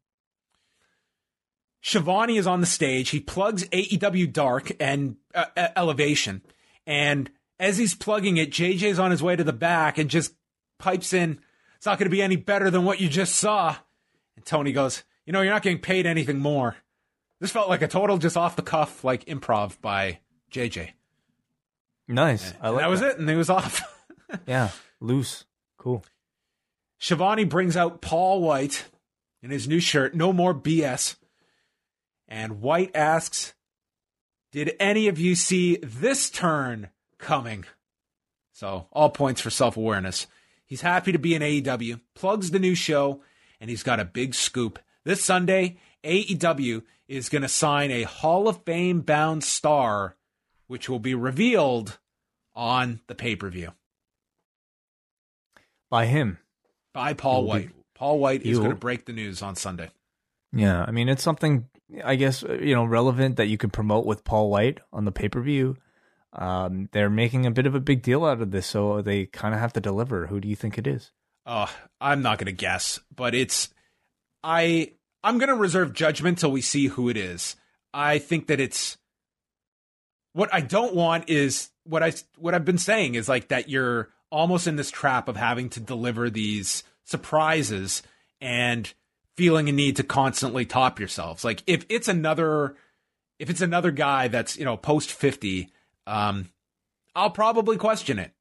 Schiavone is on the stage. He plugs AEW Dark and uh, Elevation. And as he's plugging it, JJ's on his way to the back and just pipes in, it's not going to be any better than what you just saw. And Tony goes, you know, you're not getting paid anything more. This felt like a total just off the cuff, like improv by JJ. Nice. I like that was it, and he was off. Yeah, loose, cool. Schiavone brings out Paul White in his new shirt, No More BS. And White asks, Did any of you see this turn coming? So, all points for self awareness. He's happy to be in AEW, plugs the new show, and he's got a big scoop. This Sunday, AEW is going to sign a Hall of Fame bound star, which will be revealed on the pay per view By him. by Paul will be- White. Paul White is will- going to break the news on Sunday. Yeah, I mean, it's something I guess uh, you know relevant that you could promote with Paul White on the pay per view. Um, they're making a bit of a big deal out of this, so they kind of have to deliver. Who do you think it is? Uh, I'm not going to guess, but it's I I'm going to reserve judgment till we see who it is. I think that it's what I don't want is what I what I've been saying is like that you're almost in this trap of having to deliver these surprises and feeling a need to constantly top yourselves. Like if it's another if it's another guy that's, you know, post 50, um I'll probably question it.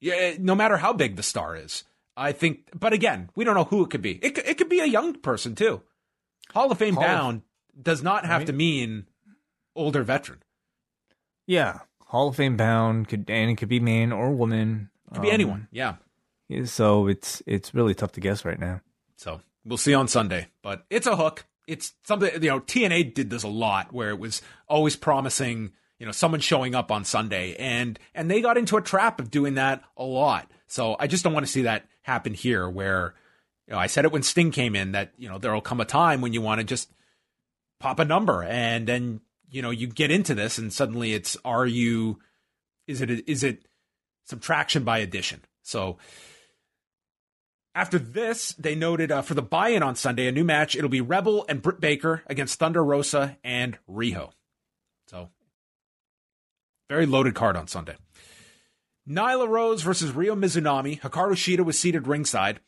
Yeah, no matter how big the star is. I think, but again, we don't know who it could be. It could, it could be a young person too. Hall of Fame Hall of- bound does not have Right. to mean older veteran. Yeah, Hall of Fame bound could and it could be man or woman. It could be Um, anyone. Yeah. yeah, So it's it's really tough to guess right now. So we'll see on Sunday, but it's a hook. It's something, you know, TNA did this a lot where it was always promising, you know, someone showing up on Sunday and, and they got into a trap of doing that a lot. So I just don't want to see that happen here where, you know, I said it when Sting came in that, you know, there'll come a time when you want to just pop a number and then, you know, you get into this and suddenly it's, are you, is it, is it subtraction by addition? So, after this, they noted uh, for the buy-in on Sunday, a new match. It'll be Rebel and Britt Baker against Thunder Rosa and Riho. So, very loaded card on Sunday. Nyla Rose versus Ryo Mizunami. Hikaru Shida was seated ringside.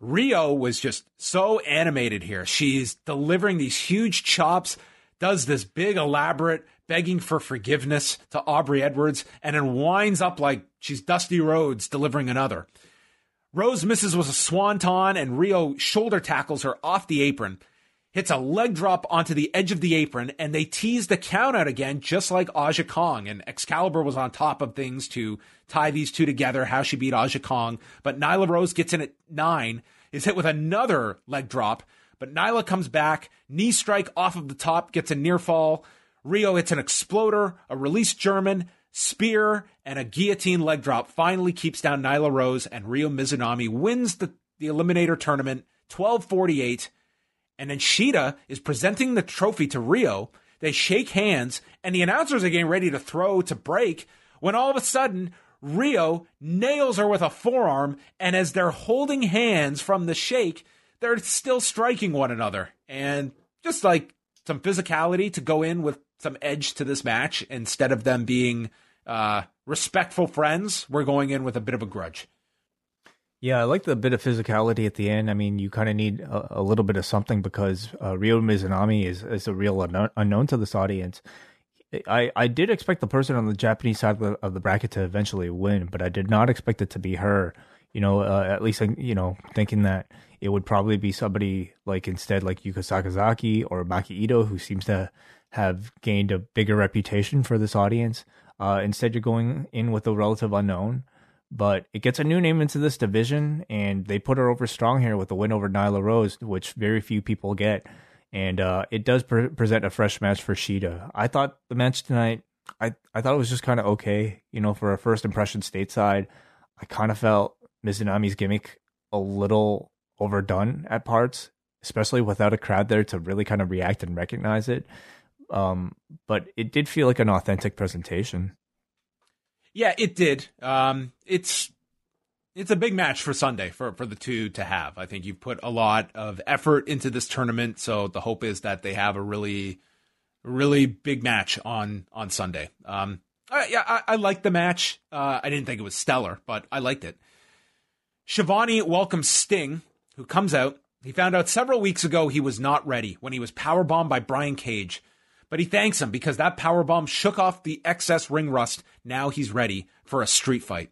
Ryo was just so animated here. She's delivering these huge chops, does this big elaborate begging for forgiveness to Aubrey Edwards, and then winds up like she's Dusty Rhodes delivering another. Rose misses with a swanton, and Ryo shoulder tackles her off the apron, hits a leg drop onto the edge of the apron, and they tease the count out again, just like Aja Kong. And Excalibur was on top of things to tie these two together, how she beat Aja Kong. But Nyla Rose gets in at nine, is hit with another leg drop, but Nyla comes back, knee strike off of the top, gets a near fall. Ryo hits an exploder, a release German, spear, and a guillotine leg drop. Finally keeps down Nyla Rose, and Ryo Mizunami wins the, the Eliminator tournament 1248. And then Shida is presenting the trophy to Ryo. They shake hands, and the announcers are getting ready to throw to break when all of a sudden Ryo nails her with a forearm, and as they're holding hands from the shake, they're still striking one another. And just like some physicality to go in with some edge to this match instead of them being uh, respectful friends, we're going in with a bit of a grudge. Yeah, I like the bit of physicality at the end. I mean, you kind of need a, a, little bit of something because uh, Ryo Mizunami is, is a real unknown, unknown to this audience. I, I did expect the person on the Japanese side of the, of the bracket to eventually win, but I did not expect it to be her. You know, uh, at least you know thinking that it would probably be somebody like instead like Yuka Sakazaki or Maki Ito, who seems to have gained a bigger reputation for this audience. Uh, instead, you're going in with a relative unknown, but it gets a new name into this division, and they put her over strong here with the win over Nyla Rose, which very few people get and uh, it does pre- present a fresh match for Shida. I thought the match tonight, I I thought it was just kind of okay. You know, for a first impression stateside, I kind of felt Mizunami's gimmick a little overdone at parts, especially without a crowd there to really kind of react and recognize it. Um, but it did feel like an authentic presentation. Yeah, it did. Um, it's it's a big match for Sunday for, for the two to have. I think you've put a lot of effort into this tournament, so the hope is that they have a really, really big match on on Sunday. Um, I, yeah, I, I liked the match. Uh, I didn't think it was stellar, but I liked it. Schiavone welcomes Sting, who comes out. He found out several weeks ago he was not ready when he was powerbombed by Brian Cage, but he thanks him because that powerbomb shook off the excess ring rust. Now he's ready for a street fight.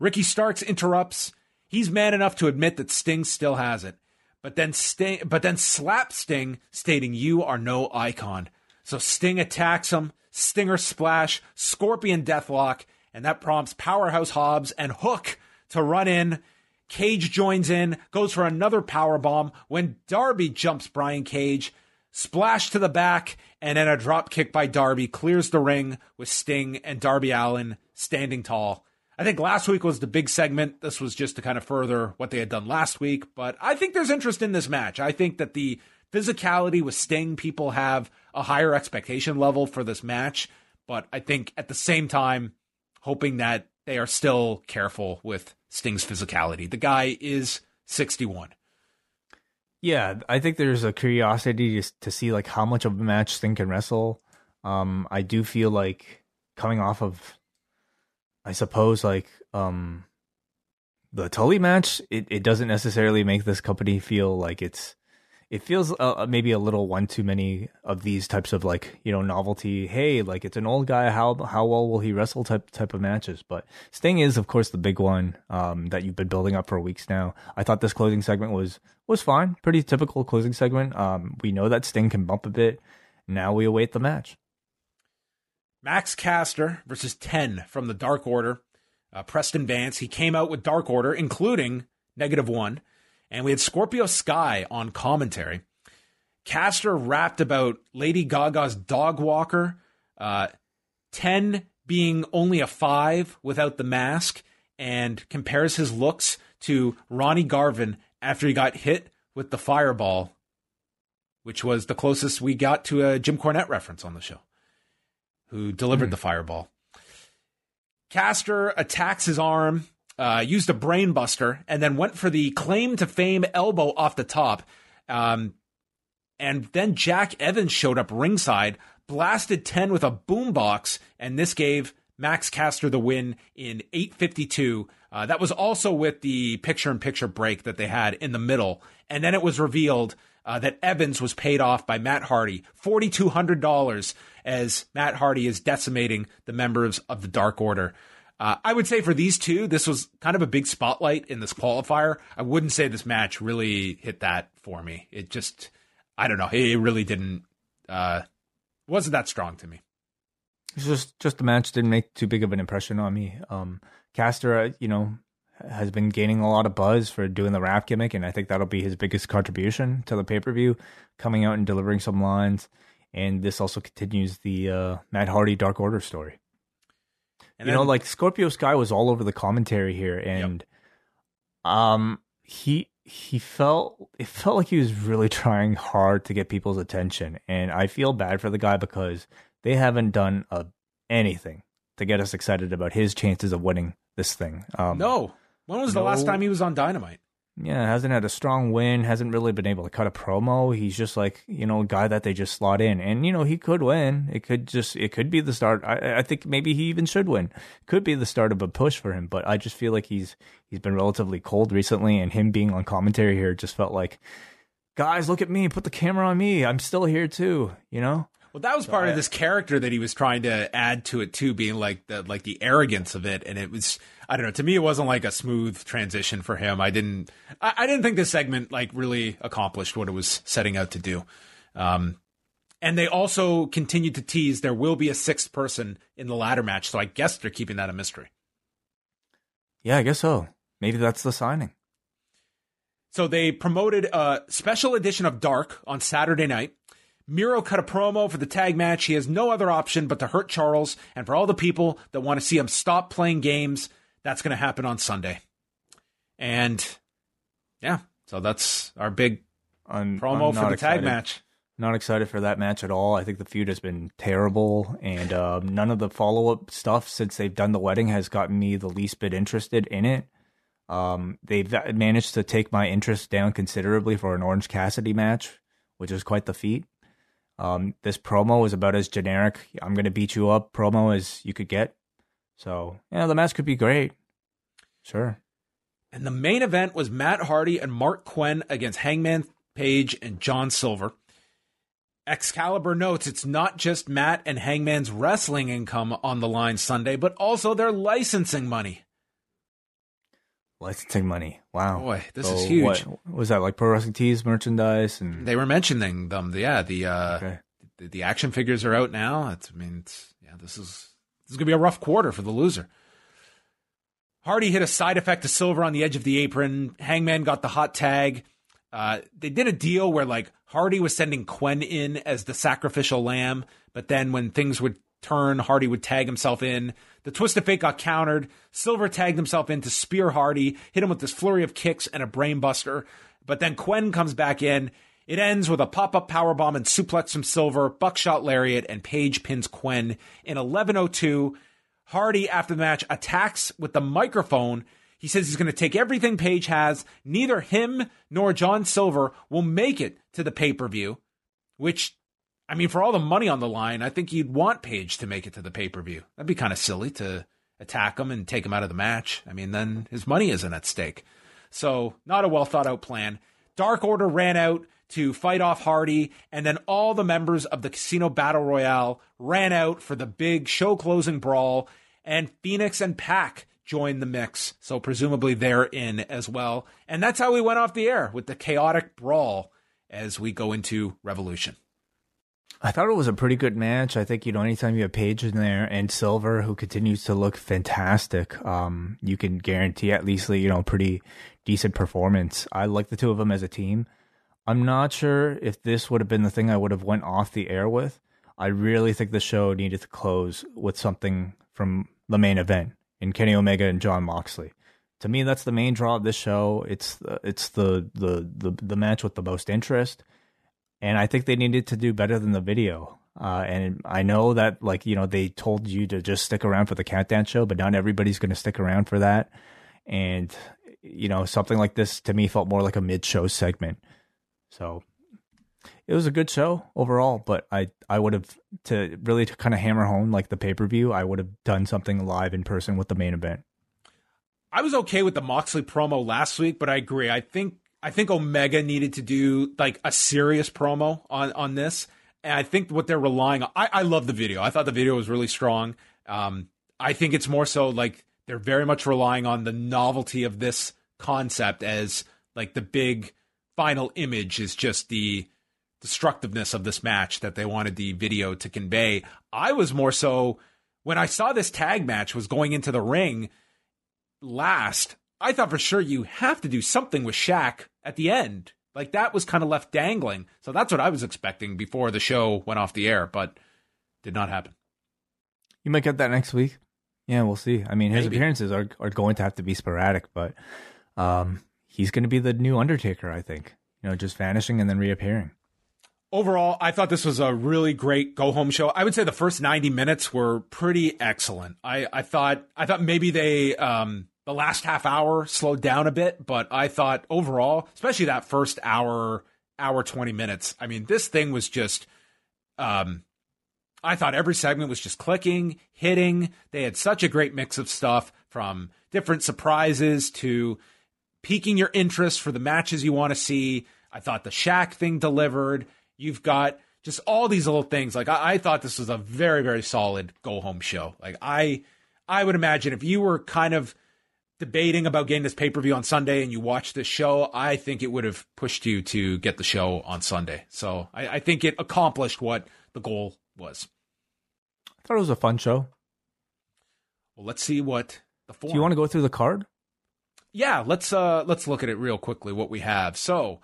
Ricky Starks interrupts. He's man enough to admit that Sting still has it, but then Sting, but then slaps Sting, stating, "You are no icon." So Sting attacks him. Stinger splash, Scorpion deathlock, and that prompts Powerhouse Hobbs and Hook to run in. Cage joins in, goes for another power bomb when Darby jumps Brian Cage. Splash to the back, and then a drop kick by Darby clears the ring with Sting and Darby Allin standing tall. I think last week was the big segment. This was just to kind of further what they had done last week. But I think there's interest in this match. I think that the physicality with Sting, people have a higher expectation level for this match. But I think at the same time, hoping that they are still careful with Sting's physicality. The guy is 61. Yeah, I think there's a curiosity to, to see like how much of a match Sting can wrestle. Um, I do feel like coming off of I suppose like um the Tully match, it, it doesn't necessarily make this company feel like it's it feels uh, uh, maybe a little one too many of these types of like you know novelty. Hey, like it's an old guy. How how well will he wrestle type type of matches? But Sting is of course the big one um, that you've been building up for weeks now. I thought this closing segment was was fine, pretty typical closing segment. Um, we know that Sting can bump a bit. Now we await the match. Max Caster versus 10 from the Dark Order. Uh, Preston Vance, he came out with Dark Order, including negative one. And we had Scorpio Sky on commentary. Caster rapped about Lady Gaga's dog walker, uh, 10 being only a five without the mask, and compares his looks to Ronnie Garvin after he got hit with the fireball, which was the closest we got to a Jim Cornette reference on the show who delivered mm. the fireball. Caster attacks his arm, uh, used a brainbuster, and then went for the claim to fame elbow off the top. Um, and then Jack Evans showed up ringside, blasted 10 with a boombox, and this gave Max Caster the win in 852. Uh, that was also with the picture in picture break that they had in the middle. And then it was revealed uh, that Evans was paid off by Matt Hardy $4,200 as Matt Hardy is decimating the members of the Dark Order. Uh, I would say for these two, this was kind of a big spotlight in this qualifier. I wouldn't say this match really hit that for me. It just, I don't know, it really didn't, uh, wasn't that strong to me. It's just just the match didn't make too big of an impression on me. Um, Caster, uh, you know, has been gaining a lot of buzz for doing the rap gimmick, and I think that'll be his biggest contribution to the pay per view, coming out and delivering some lines. And this also continues the uh, Matt Hardy Dark Order story. And you then, know, like Scorpio Sky was all over the commentary here, and yep. um, he he felt it felt like he was really trying hard to get people's attention, and I feel bad for the guy because they haven't done a, anything to get us excited about his chances of winning this thing. Um, no, when was the last time he was on Dynamite? Yeah, hasn't had a strong win, hasn't really been able to cut a promo. He's just like, you know, a guy that they just slot in. And, you know, he could win. It could just, it could be the start. I, I think maybe he even should win. Could be the start of a push for him. But I just feel like he's, he's been relatively cold recently. And him being on commentary here just felt like, guys, look at me. Put the camera on me. I'm still here too, you know? Well, that was so part I, of this character that he was trying to add to it too, being like the, like the arrogance of it. And it was, I don't know. To me, it wasn't like a smooth transition for him. I didn't. I, I didn't think this segment like really accomplished what it was setting out to do. Um, and they also continued to tease there will be a sixth person in the ladder match. So I guess they're keeping that a mystery. Yeah, I guess so. Maybe that's the signing. So they promoted a special edition of Dark on Saturday night. Miro cut a promo for the tag match. He has no other option but to hurt Charles. And for all the people that want to see him stop playing games, that's going to happen on Sunday. And yeah, so that's our big I'm, promo I'm for the excited. tag match. Not excited for that match at all. I think the feud has been terrible, and um, none of the follow up stuff since they've done the wedding has gotten me the least bit interested in it. Um, they've managed to take my interest down considerably for an Orange Cassidy match, which is quite the feat. Um, this promo is about as generic "I'm to beat you up" promo as you could get. So yeah, the match could be great. Sure. And the main event was Matt Hardy and Marq Quen against Hangman Page and John Silver. Excalibur notes it's not just Matt and Hangman's wrestling income on the line Sunday, but also their licensing money. Licensing money. Wow. Boy, this so is huge. What, was that like Pro Wrestling Tees merchandise? And they were mentioning them. Yeah, the uh, okay. the, the, action figures are out now. It's, I mean, it's, yeah, this is this is going to be a rough quarter for the loser. Hardy hit a side effect to Silver on the edge of the apron. Hangman got the hot tag. Uh, they did a deal where like Hardy was sending Quen in as the sacrificial lamb, but then when things would turn, Hardy would tag himself in. The twist of fate got countered. Silver tagged himself in to spear Hardy, hit him with this flurry of kicks and a brainbuster. But then Quen comes back in it ends with a pop up powerbomb and suplex from Silver, buckshot lariat, and Page pins Quen in 11:02. Hardy, after the match, attacks with the microphone. He says he's going to take everything Page has. Neither him nor John Silver will make it to the pay per view, which, I mean, for all the money on the line, I think you'd want Page to make it to the pay per view. That'd be kind of silly to attack him and take him out of the match. I mean, then his money isn't at stake. So, not a well thought out plan. Dark Order ran out to fight off Hardy, and then all the members of the Casino Battle Royale ran out for the big show closing brawl, and Fenix and PAC joined the mix. So presumably they're in as well. And that's how we went off the air with the chaotic brawl as we go into Revolution. I thought it was a pretty good match. I think, you know, anytime you have Page in there and Silver, who continues to look fantastic, um, you can guarantee at least, you know, pretty decent performance. I like the two of them as a team. I'm not sure if this would have been the thing I would have went off the air with. I really think the show needed to close with something from the main event in Kenny Omega and Jon Moxley. To me, that's the main draw of this show. It's the, it's the, the the the match with the most interest, and I think they needed to do better than the video. Uh, and I know that like you know they told you to just stick around for the countdown show, but not everybody's going to stick around for that. And you know something like this to me felt more like a mid show segment. So it was a good show overall, but I I would have to really to kind of hammer home like the pay per view. I would have done something live in person with the main event. I was okay with the Moxley promo last week, but I agree. I think I think Omega needed to do like a serious promo on on this, and I think what they're relying on. I, I love the video. I thought the video was really strong. Um, I think it's more so like they're very much relying on the novelty of this concept as like the big final image is just the destructiveness of this match that they wanted the video to convey. I was more so when I saw this tag match was going into the ring last, I thought for sure you have to do something with Shaq at the end. Like that was kind of left dangling. So that's what I was expecting before the show went off the air, but did not happen. You might get that next week. Yeah, we'll see. I mean, his Maybe. appearances are are going to have to be sporadic, but um, he's going to be the new Undertaker, I think. You know, just vanishing and then reappearing. Overall, I thought this was a really great go home show. I would say the first 90 minutes were pretty excellent. I, I thought I thought maybe they um the last half hour slowed down a bit, but I thought overall, especially that first hour hour 20 minutes, I mean, this thing was just um I thought every segment was just clicking, hitting. They had such a great mix of stuff from different surprises to piquing your interest for the matches you want to see. I thought the Shaq thing delivered. You've got just all these little things. Like I, I thought this was a very, very solid go home show. Like I I would imagine if you were kind of debating about getting this pay per view on Sunday and you watch this show, I think it would have pushed you to get the show on Sunday. So I, I think it accomplished what the goal was. I thought it was a fun show. Well, let's see what the form. Do you want to go through the card? yeah, let's uh let's look at it real quickly what we have. So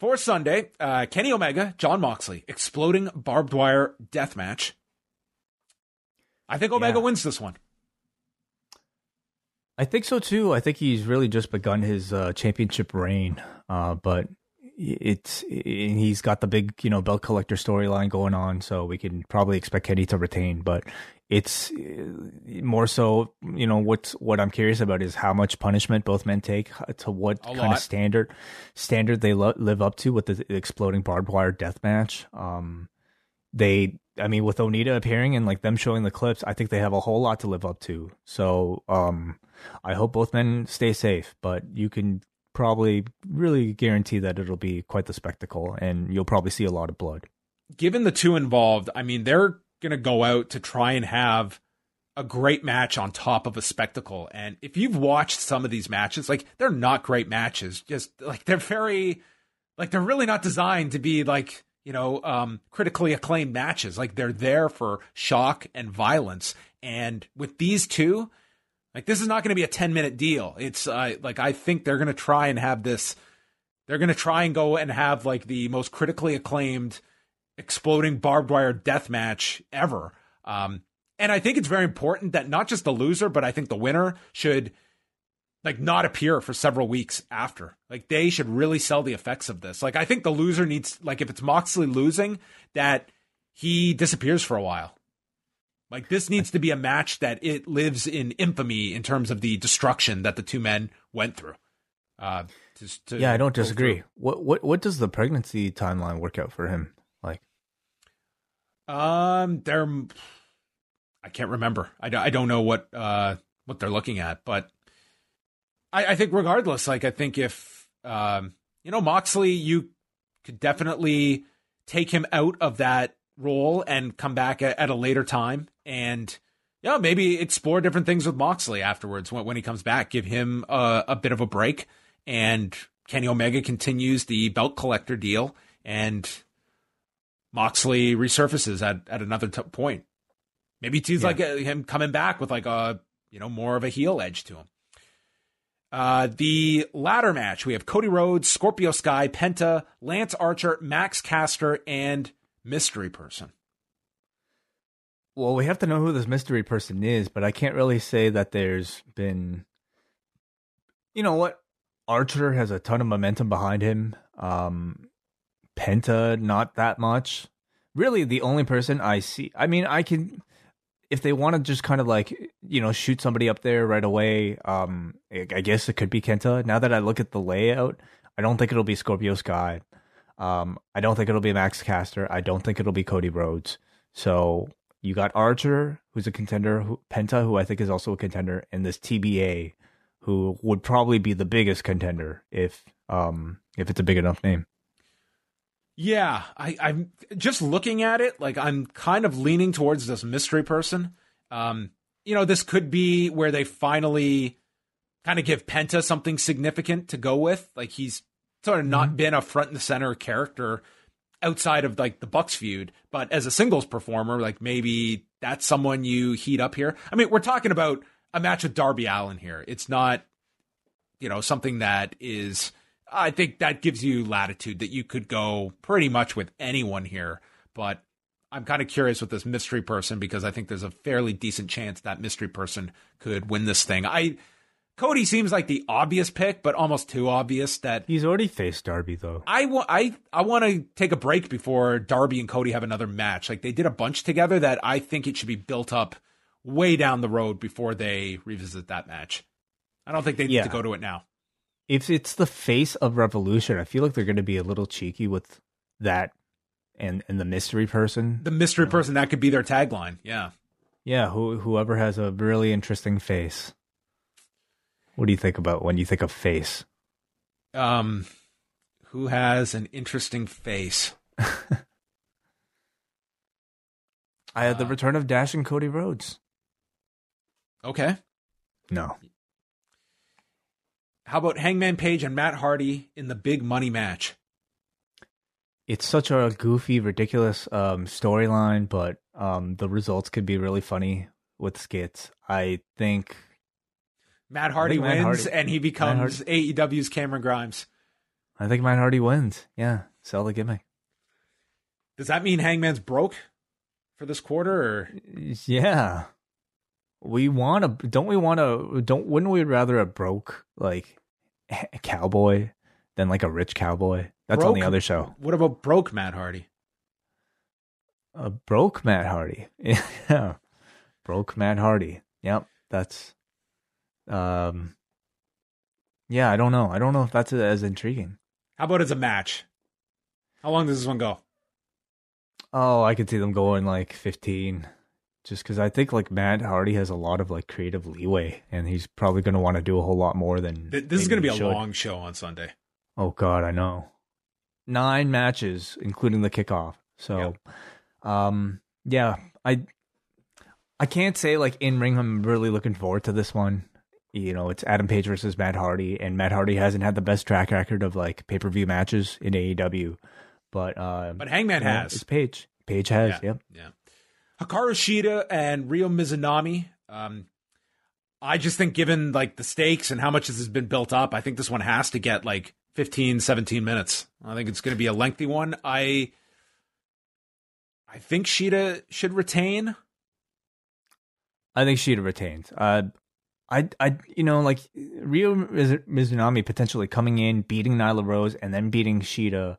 for Sunday, uh Kenny Omega, Jon Moxley, exploding barbed wire death match. I think Omega Yeah. wins this one. I think so too. I think he's really just begun his uh, championship reign, uh, but it's he's got the big you know belt collector storyline going on, so we can probably expect Kenny to retain. But it's uh, more so you know what's what I'm curious about is how much punishment both men take to what A kind lot. of standard standard they lo- live up to with the exploding barbed wire death match. Um, they I mean with Onita appearing and like them showing the clips, I think they have a whole lot to live up to. So um I hope both men stay safe, but you can probably really guarantee that it'll be quite the spectacle and you'll probably see a lot of blood. Given the two involved, I mean they're gonna go out to try and have a great match on top of a spectacle. And if you've watched some of these matches, like they're not great matches. Just like they're very like they're really not designed to be like you know um critically acclaimed matches. Like they're there for shock and violence. And with these two like this is not going to be a 10 minute deal. It's uh, like i think they're going to try and have this they're going to try and go and have like the most critically acclaimed exploding barbed wire death match ever. Um and i think it's very important that not just the loser but i think the winner should like not appear for several weeks after. Like they should really sell the effects of this. Like I think the loser needs like if it's Moxley losing that he disappears for a while. Like this needs to be a match that it lives in infamy in terms of the destruction that the two men went through. Uh yeah, I don't disagree. through. What what what does the pregnancy timeline work out for him? Like Um they're I can't remember. I I don't know what uh what they're looking at, but I, I think regardless, like I think if um, you know Moxley, you could definitely take him out of that role and come back at, at a later time, and yeah, maybe explore different things with Moxley afterwards when when he comes back. Give him a, a bit of a break, and Kenny Omega continues the belt collector deal, and Moxley resurfaces at at another t- point. Maybe it's Yeah. like uh, him coming back with like a you know more of a heel edge to him. Uh, the ladder match, we have Cody Rhodes, Scorpio Sky, Penta, Lance Archer, Max Caster, and Mystery Person. Well, we have to know who this mystery person is, but I can't really say that there's been. You know what? Archer has a ton of momentum behind him. Um, Penta, not that much. Really, the only person I see. I mean, I can. If they want to just kind of like, you know, shoot somebody up there right away, um, I guess it could be Kenta. Now that I look at the layout, I don't think it'll be Scorpio Sky. Um, I don't think it'll be Max Caster. I don't think it'll be Cody Rhodes. So you got Archer, who's a contender, who, Penta, who I think is also a contender, and this TBA, who would probably be the biggest contender if um if it's a big enough name. Yeah, I, I'm just looking at it. Like I'm kind of leaning towards this mystery person. Um, you know, this could be where they finally kind of give Penta something significant to go with. Like he's sort of not mm-hmm. been a front and center character outside of like the Bucks feud, but as a singles performer, like maybe that's someone you heat up here. I mean, we're talking about a match with Darby Allin here. It's not, you know, something that is I think that gives you latitude that you could go pretty much with anyone here. But I'm kind of curious with this mystery person because I think there's a fairly decent chance that mystery person could win this thing. I Cody seems like the obvious pick, but almost too obvious that he's already faced Darby though. I want I I want to take a break before Darby and Cody have another match. Like they did a bunch together that I think it should be built up way down the road before they revisit that match. I don't think they need yeah. to go to it now if it's the face of Revolution, I feel like they're going to be a little cheeky with that and and the mystery person. The mystery person that could be their tagline. Yeah. Yeah, who, whoever has a really interesting face. What do you think about when you think of face? Um who has an interesting face? I had the uh, return of Dash and Cody Rhodes. Okay. No. How about Hangman Page and Matt Hardy in the big money match? It's such a goofy, ridiculous um, storyline, but um, the results could be really funny with skits. I think Matt Hardy think wins Hardy, and he becomes AEW's Cameron Grimes. I think Matt Hardy wins. Yeah, sell the gimmick. Does that mean Hangman's broke for this quarter? Or? Yeah, we want to don't we want to don't wouldn't we rather a broke like a cowboy than like a rich cowboy? That's broke, on the other show. What about broke matt hardy? A broke matt hardy. Yeah. Broke matt hardy. Yep that's um yeah i don't know. I don't know if that's as intriguing. How about as a match? How long does this one go? Oh i could see them going like 15 just because I think like Matt Hardy has a lot of like creative leeway, and he's probably going to want to do a whole lot more than this is going to be a should. long show on Sunday. Oh God, I know. Nine matches, including the kickoff. So, yep. um, yeah, I I can't say like in ring. I'm really looking forward to this one. You know, it's Adam Page versus Matt Hardy, and Matt Hardy hasn't had the best track record of like pay per view matches in AEW, but uh, but Hangman you know, has. It's Page. Page has. Yeah. Yep. Yeah. Hikaru Shida and Ryo Mizunami. Um, I just think given like the stakes and how much this has been built up, I think this one has to get like 15, 17 minutes. I think it's going to be a lengthy one. I I think Shida should retain. I think Shida retains. Uh, I, I, you know, like Ryo Mizunami potentially coming in, beating Nyla Rose, and then beating Shida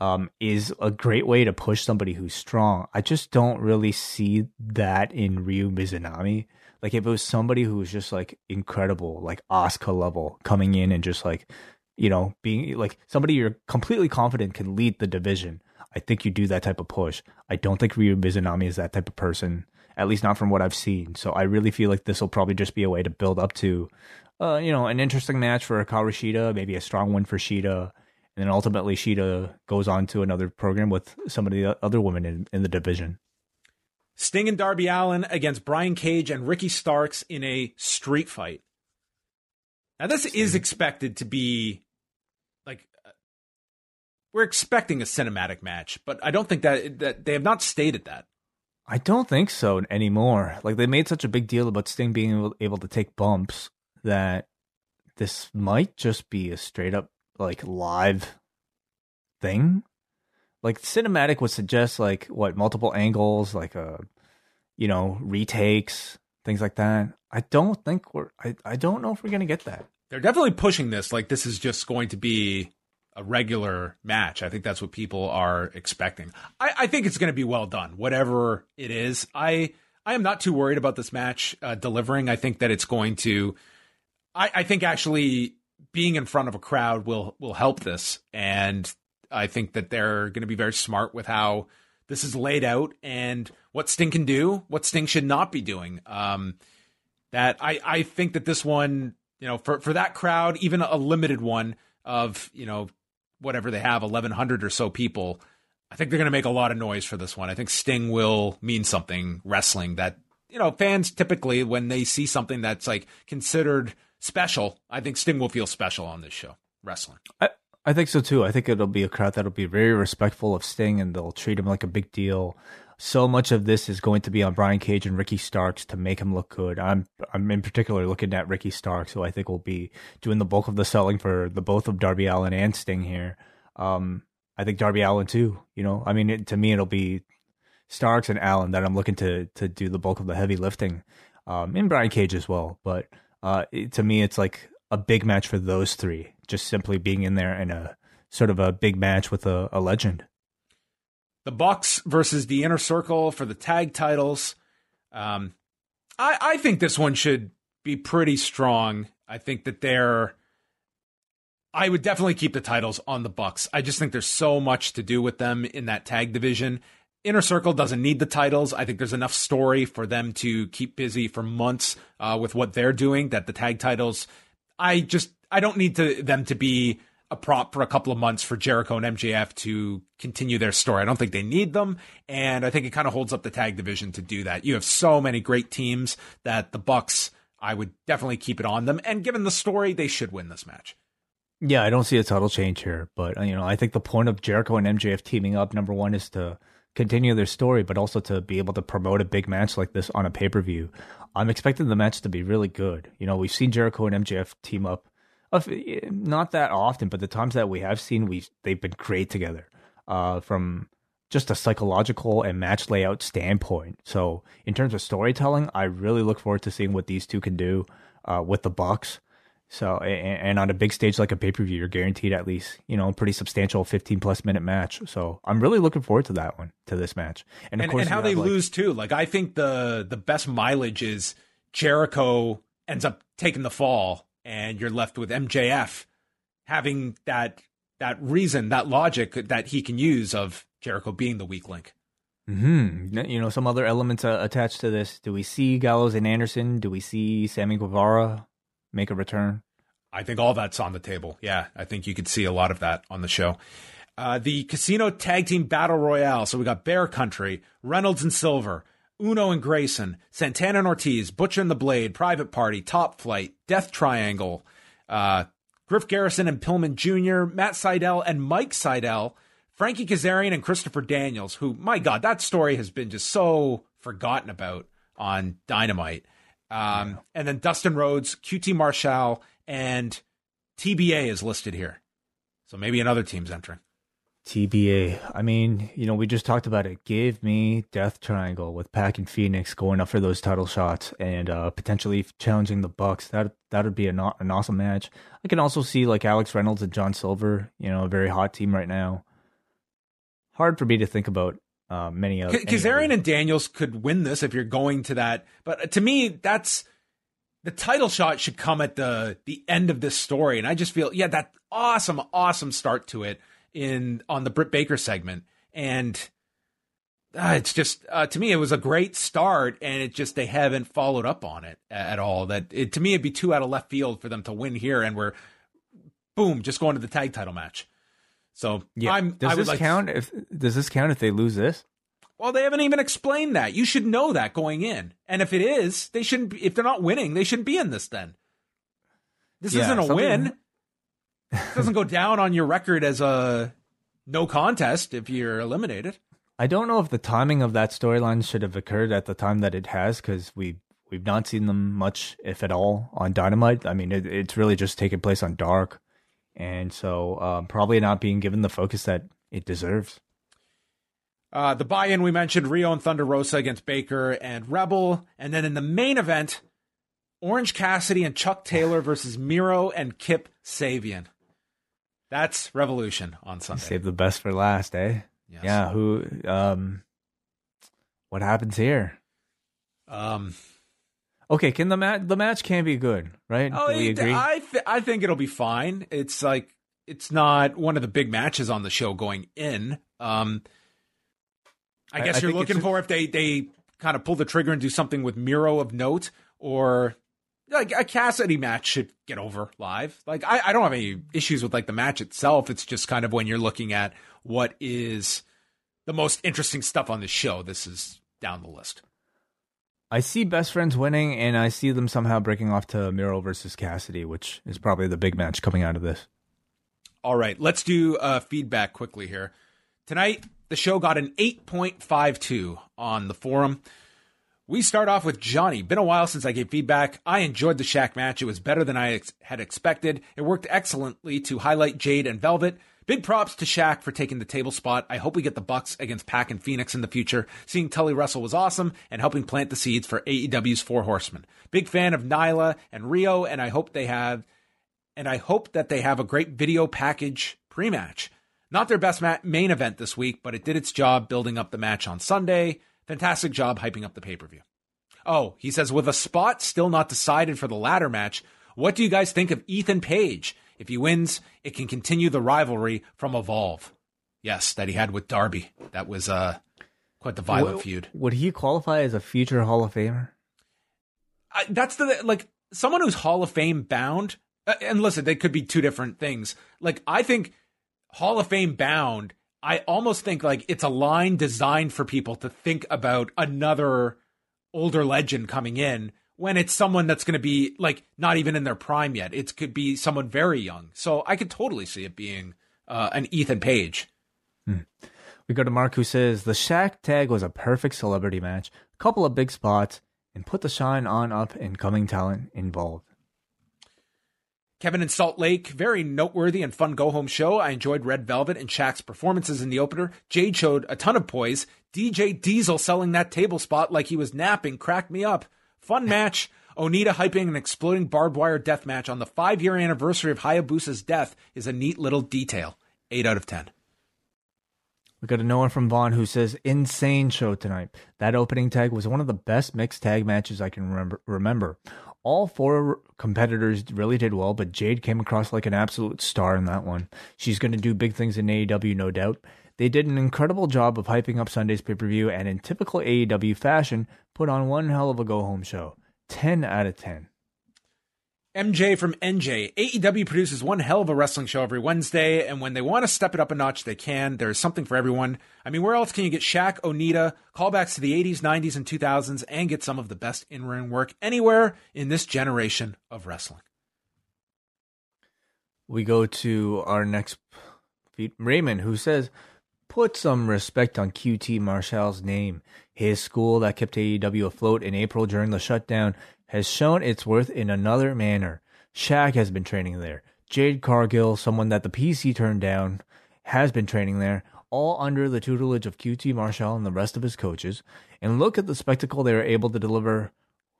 um, is a great way to push somebody who's strong. I just don't really see that in Ryo Mizunami. Like if it was somebody who was just like incredible, like Asuka level, coming in and just like, you know, being like somebody you're completely confident can lead the division. I think you do that type of push. I don't think Ryo Mizunami is that type of person, at least not from what I've seen. So I really feel like this will probably just be a way to build up to, uh, you know, an interesting match for Hikaru Shida, maybe a strong win for Shida and then ultimately Shida goes on to another program with some of the other women in, in the division. Sting and Darby Allin against Brian Cage and Ricky Starks in a street fight. Now this is expected to be like uh, we're expecting a cinematic match, but I don't think that that they have not stated that. I don't think so anymore. Like they made such a big deal about Sting being able, able to take bumps that this might just be a straight up like live thing. Like cinematic would suggest like what multiple angles, like a uh, you know retakes, things like that. I don't think we're. I I don't know if we're gonna get that. They're definitely pushing this like this is just going to be a regular match. I think that's what people are expecting. I, I think it's going to be well done, whatever it is. I I am not too worried about this match uh, delivering. I think that it's going to. I, I think actually being in front of a crowd will will help this, and I think that they're going to be very smart with how this is laid out and what Sting can do, what Sting should not be doing. Um, that I I think that this one you know, for for that crowd, even a limited one of you know whatever they have, eleven hundred or so people. I think they're going to make a lot of noise for this one. I think Sting will mean something wrestling that you know fans typically when they see something that's like considered special. I think Sting will feel special on this show wrestling. I, I think so too. I think it'll be a crowd that'll be very respectful of Sting and they'll treat him like a big deal. So much of this is going to be on Brian Cage and Ricky Starks to make him look good. I'm I'm in particular looking at Ricky Starks, who I think will be doing the bulk of the selling for the both of Darby Allin and Sting here. Um, I think Darby Allin too. You know, I mean, it, to me, it'll be Starks and Allin that I'm looking to to do the bulk of the heavy lifting, um, Brian Cage as well. But uh, it, to me, it's like a big match for those three, just simply being in there in a sort of a big match with a, a legend. The Bucks versus the Inner Circle for the tag titles. Um, I, I think this one should be pretty strong. I think that they're. I would definitely keep the titles on the Bucks. I just think there's so much to do with them in that tag division. Inner Circle doesn't need the titles. I think there's enough story for them to keep busy for months uh, with what they're doing. That the tag titles, I just I don't need to them to be a prop for a couple of months for Jericho and MJF to continue their story. I don't think they need them, and I think it kind of holds up the tag division to do that. You have so many great teams that the Bucks, I would definitely keep it on them. And given the story, they should win this match. Yeah, I don't see a title change here, but you know, I think the point of Jericho and MJF teaming up, number one, is to continue their story, but also to be able to promote a big match like this on a pay per view. I'm expecting the match to be really good. You know, we've seen Jericho and MJF team up, not that often, but the times that we have seen, we they've been great together. Uh, from just a psychological and match layout standpoint. So, in terms of storytelling, I really look forward to seeing what these two can do uh, with the Bucks. So, and, and, on a big stage like a pay per view, you're guaranteed at least, you know, a pretty substantial 15 plus minute match. So, I'm really looking forward to that one, to this match. And, of and, course, and how they like, lose too. Like, I think the the best mileage is Jericho ends up taking the fall, and you're left with MJF having that that reason, that logic that he can use of Jericho being the weak link. Hmm. You know, some other elements uh, attached to this. Do we see Gallows and Anderson? Do we see Sammy Guevara? Make a return? I think all that's on the table. Yeah, I think you could see a lot of that on the show. Uh, the Casino Tag Team Battle Royale. So we got Bear Country, Reynolds and Silver, Uno and Grayson, Santana and Ortiz, Butcher and the Blade, Private Party, Top Flight, Death Triangle, uh, Griff Garrison and Pillman Jr., Matt Sydal and Mike Sydal, Frankie Kazarian and Christopher Daniels, who, my God, that story has been just so forgotten about on Dynamite. Um. And then Dustin Rhodes, QT Marshall, and TBA is listed here. So maybe another team's entering. TBA. I mean, you know, we just talked about it. Give me Death Triangle with PAC and Fenix going up for those title shots and uh, potentially challenging the Bucks. That that would be an, an awesome match. I can also see like Alex Reynolds and John Silver. You know, a very hot team right now. Hard for me to think about uh, many of Kazarian and Daniels could win this if you're going to that. But to me, that's the title shot should come at the the end of this story, and I just feel yeah, that awesome, awesome start to it in on the Britt Baker segment, and uh, it's just uh, to me it was a great start, and it just they haven't followed up on it at all. That it, to me it'd be too out of left field for them to win here, and we're boom just going to the tag title match. So yeah. I'm. Does this like, count if does this count if they lose this? Well, they haven't even explained that. You should know that going in. And if it is, they shouldn't. Be, if they're not winning, they shouldn't be in this. Then this yeah, isn't a something... win. it doesn't go down on your record as a no contest if you're eliminated. I don't know if the timing of that storyline should have occurred at the time that it has because we we've not seen them much, if at all, on Dynamite. I mean, it, it's really just taken place on Dark and so um, probably not being given the focus that it deserves. Uh, the buy-in we mentioned Riho and Thunder Rosa against Baker and Rebel, and then in the main event, Orange Cassidy and Chuck Taylor versus Miro and Kip Sabian. That's Revolution on Sunday. Save the best for last, eh? Yes. Yeah. Who? Um, what happens here? Um, Okay, can the match the match can be good, right? Oh, Do we agree? I th- I think it'll be fine. It's like it's not one of the big matches on the show going in. Um, I guess I, you're looking for if they they kind of pull the trigger and do something with Miro of note, or like a Cassidy match should get over live. Like I, I don't have any issues with like the match itself. It's just kind of when you're looking at what is the most interesting stuff on the show. This is down the list. I see best friends winning, and I see them somehow breaking off to Miro versus Cassidy, which is probably the big match coming out of this. All right, let's do uh, feedback quickly here. Tonight, the show got an 8.52 on the forum. We start off with Johnny. Been a while since I gave feedback. I enjoyed the Shaq match. It was better than I ex- had expected. It worked excellently to highlight Jade and Velvet. Big props to Shaq for taking the table spot. I hope we get the Bucks against PAC and Fenix in the future. Seeing Tully Russell was awesome and helping plant the seeds for AEW's Four Horsemen. Big fan of Nyla and Ryo, and I hope they have, and I hope that they have a great video package pre-match. Not their best ma- main event this week, but it did its job building up the match on Sunday. Fantastic job hyping up the pay-per-view. Oh, he says with a spot still not decided for the ladder match, what do you guys think of Ethan Page? If he wins, it can continue the rivalry from Evolve. Yes, that he had with Darby. That was uh, quite the violent Would- feud. Would he qualify as a future Hall of Famer? I, that's the like someone who's Hall of Fame bound. uh, And listen, they could be two different things. Like I think Hall of Fame bound. I almost think like it's a line designed for people to think about another older legend coming in when it's someone that's going to be like not even in their prime yet. It could be someone very young. So I could totally see it being uh, an Ethan Page. We go to Mark, who says the Shaq tag was a perfect celebrity match, a couple of big spots, and put the shine on up and coming talent involved. Kevin in Salt Lake, very noteworthy and fun go home show. I enjoyed Red Velvet and Shaq's performances in the opener. Jade showed a ton of poise. DJ Diesel selling that table spot like he was napping cracked me up. Fun match. Onita hyping an exploding barbed wire death match on the five year anniversary of Hayabusa's death is a neat little detail. 8 out of 10. We got a no one from Vaughn who says, "Insane show tonight. That opening tag was one of the best mixed tag matches I can remember. Remember, all four competitors really did well, but Jade came across like an absolute star in that one. She's going to do big things in AEW, no doubt. They did an incredible job of hyping up Sunday's pay per view, and in typical AEW fashion, put on one hell of a go home show. Ten out of ten. MJ from NJ. AEW produces one hell of a wrestling show every Wednesday, and when they want to step it up a notch, they can. There's something for everyone. I mean, where else can you get Shaq, Onita, callbacks to the 80s, 90s, and 2000s, and get some of the best in ring work anywhere in this generation of wrestling? we go to our next Raymond, who says, "Put some respect on QT Marshall's name. His school that kept AEW afloat in April during the shutdown has shown its worth in another manner. Shaq has been training there. Jade Cargill, someone that the PC turned down, has been training there." All under the tutelage of QT Marshall and the rest of his coaches. And look at the spectacle they are able to deliver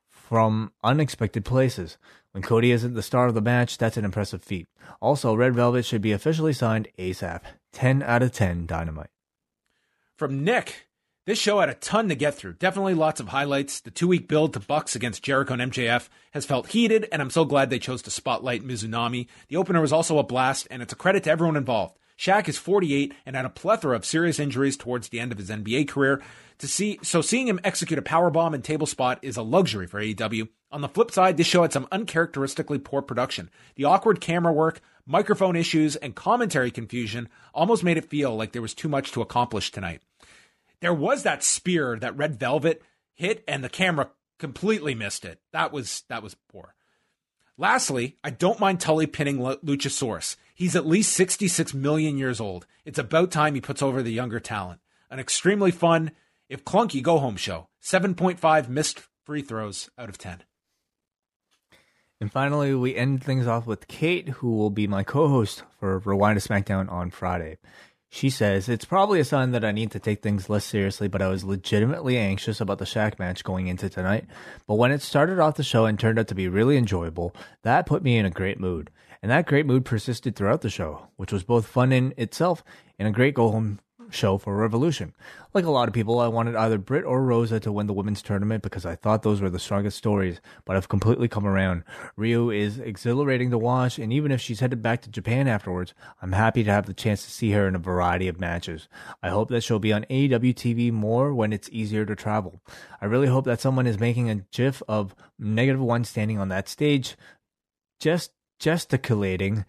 from unexpected places. When Cody isn't the star of the match, that's an impressive feat. Also, Red Velvet should be officially signed ASAP. 10 out of 10 Dynamite. From Nick, this show had a ton to get through. Definitely lots of highlights. The two week build to Bucks against Jericho and MJF has felt heated, and I'm so glad they chose to spotlight Mizunami. The opener was also a blast, and it's a credit to everyone involved. Shaq is 48 and had a plethora of serious injuries towards the end of his NBA career. To see, so seeing him execute a powerbomb and table spot is a luxury for AEW. On the flip side, this show had some uncharacteristically poor production. The awkward camera work, microphone issues, and commentary confusion almost made it feel like there was too much to accomplish tonight. There was that spear that Red Velvet hit, and the camera completely missed it. That was that was poor. Lastly, I don't mind Tully pinning Lu- Luchasaurus. He's at least 66 million years old. It's about time he puts over the younger talent. An extremely fun, if clunky, go home show. 7.5 missed free throws out of 10. And finally, we end things off with Kate, who will be my co host for Rewind to SmackDown on Friday. She says, It's probably a sign that I need to take things less seriously, but I was legitimately anxious about the Shaq match going into tonight. But when it started off the show and turned out to be really enjoyable, that put me in a great mood. And that great mood persisted throughout the show, which was both fun in itself and a great go home show for Revolution. Like a lot of people, I wanted either Britt or Rosa to win the women's tournament because I thought those were the strongest stories, but I've completely come around. Ryo is exhilarating to watch, and even if she's headed back to Japan afterwards, I'm happy to have the chance to see her in a variety of matches. I hope that she'll be on AEW TV more when it's easier to travel. I really hope that someone is making a gif of negative one standing on that stage, just gesticulating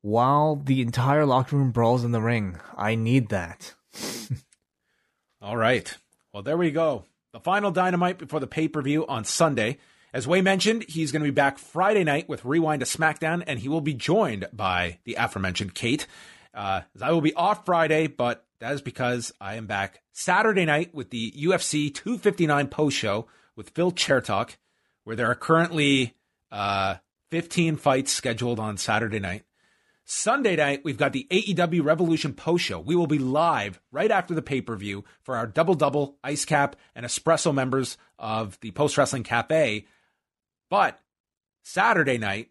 while the entire locker room brawls in the ring. I need that. All right. Well, there we go. The final dynamite before the pay per view on Sunday. As Wai mentioned, he's going to be back Friday night with Rewind to SmackDown, and he will be joined by the aforementioned Kate. Uh, I will be off Friday, but that is because I am back Saturday night with the UFC 259 post show with Phil Chertok, where there are currently uh, 15 fights scheduled on Saturday night. Sunday night, we've got the AEW Revolution post show. We will be live right after the pay per view for our double double ice cap and espresso members of the Post Wrestling Cafe. But Saturday night,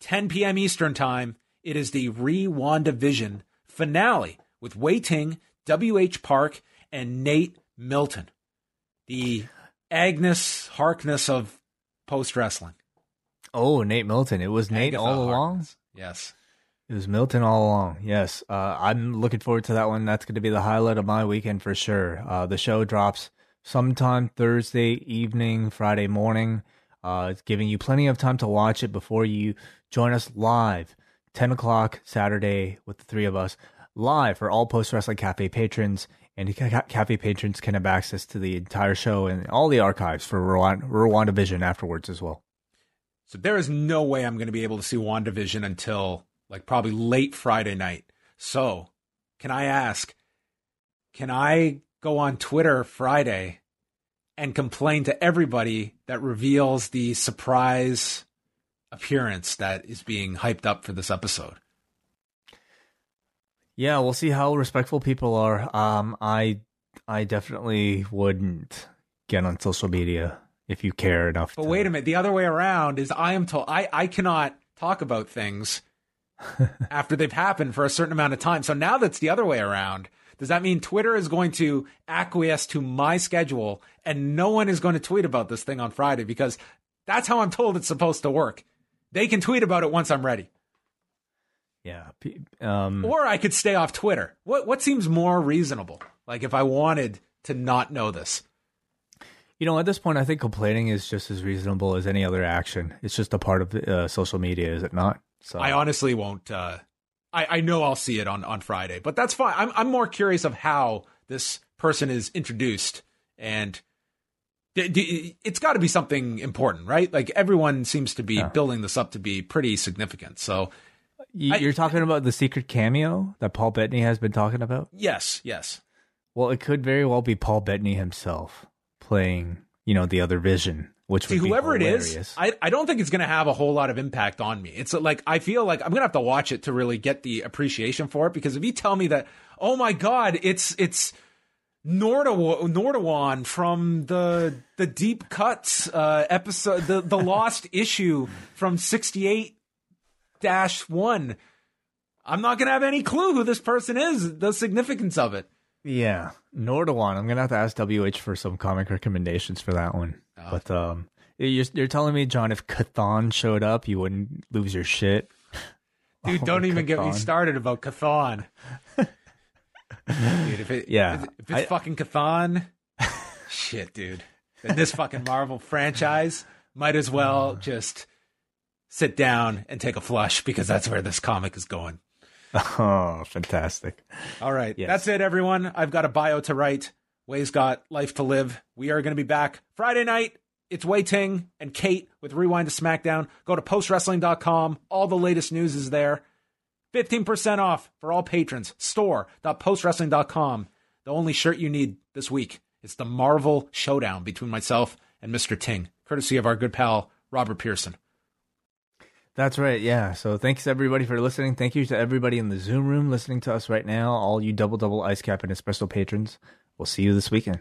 10 p.m. Eastern Time, it is the Re Division finale with Wai Ting, W.H. Park, and Nate Milton. The Agnes Harkness of post wrestling. Oh, Nate Milton. It was Nate all along? Yes. It was Milton all along. Yes. Uh, I'm looking forward to that one. That's going to be the highlight of my weekend for sure. Uh, the show drops sometime Thursday evening, Friday morning. Uh, it's giving you plenty of time to watch it before you join us live, 10 o'clock Saturday with the three of us, live for all Post Wrestling Cafe patrons. And Cafe patrons can have access to the entire show and all the archives for Rwanda, Rwanda Vision afterwards as well. So there is no way I'm going to be able to see WandaVision until like probably late Friday night. So, can I ask, can I go on Twitter Friday and complain to everybody that reveals the surprise appearance that is being hyped up for this episode? Yeah, we'll see how respectful people are. Um, I I definitely wouldn't get on social media if you care enough. But to- wait a minute, the other way around is I am told I, I cannot talk about things after they've happened for a certain amount of time. So now that's the other way around. Does that mean Twitter is going to acquiesce to my schedule and no one is going to tweet about this thing on Friday because that's how I'm told it's supposed to work. They can tweet about it once I'm ready. Yeah. Um, Or I could stay off Twitter. What what seems more reasonable? Like if I wanted to not know this. you know, at this point, I think complaining is just as reasonable as any other action. It's just a part of uh, social media, is it not? So I honestly won't. Uh, I I know I'll see it on on Friday, but that's fine. I'm I'm more curious of how this person is introduced, and d- d- it's got to be something important, right? Like everyone seems to be Yeah. building this up to be pretty significant. So you're talking about the secret cameo that Paul Bettany has been talking about. yes, yes, Well, it could very well be Paul Bettany himself playing, you know, the other Vision, which see would be whoever it is. I I don't think it's going to have a whole lot of impact on me. It's like I feel like I'm going to have to watch it to really get the appreciation for it because if you tell me that, oh my god, it's it's Nordaw- Nordawan from the the deep cuts uh, episode, the the lost issue from sixty eight dash one. I'm not gonna have any clue who this person is, the significance of it. Yeah, Nordawan. I'm gonna have to ask WH for some comic recommendations for that one. Oh. But um, you're, you're telling me, John, if Cathan showed up, you wouldn't lose your shit. Dude, Oh, don't even get me started about Cathan. dude, if, it, Yeah. if, it- if it's I- fucking Cathan, shit, dude. Then this fucking Marvel franchise might as well just sit down and take a flush because that's where this comic is going. Oh, fantastic! All right. Yes. That's it, everyone. I've got a bio to write. Wai's got life to live. We are going to be back Friday night. It's Wai Ting and Kate with Rewind to SmackDown. Go to postwrestling.com. All the latest news is there. 15% off for all patrons. Store.postwrestling.com. The only shirt you need this week is the Marvel Showdown between myself and Mr. Ting, courtesy of our good pal, Robert Pearson. That's right. Yeah. So thanks everybody for listening. Thank you to everybody in the Zoom room listening to us right now. All you double double ice cap and espresso patrons. We'll see you this weekend.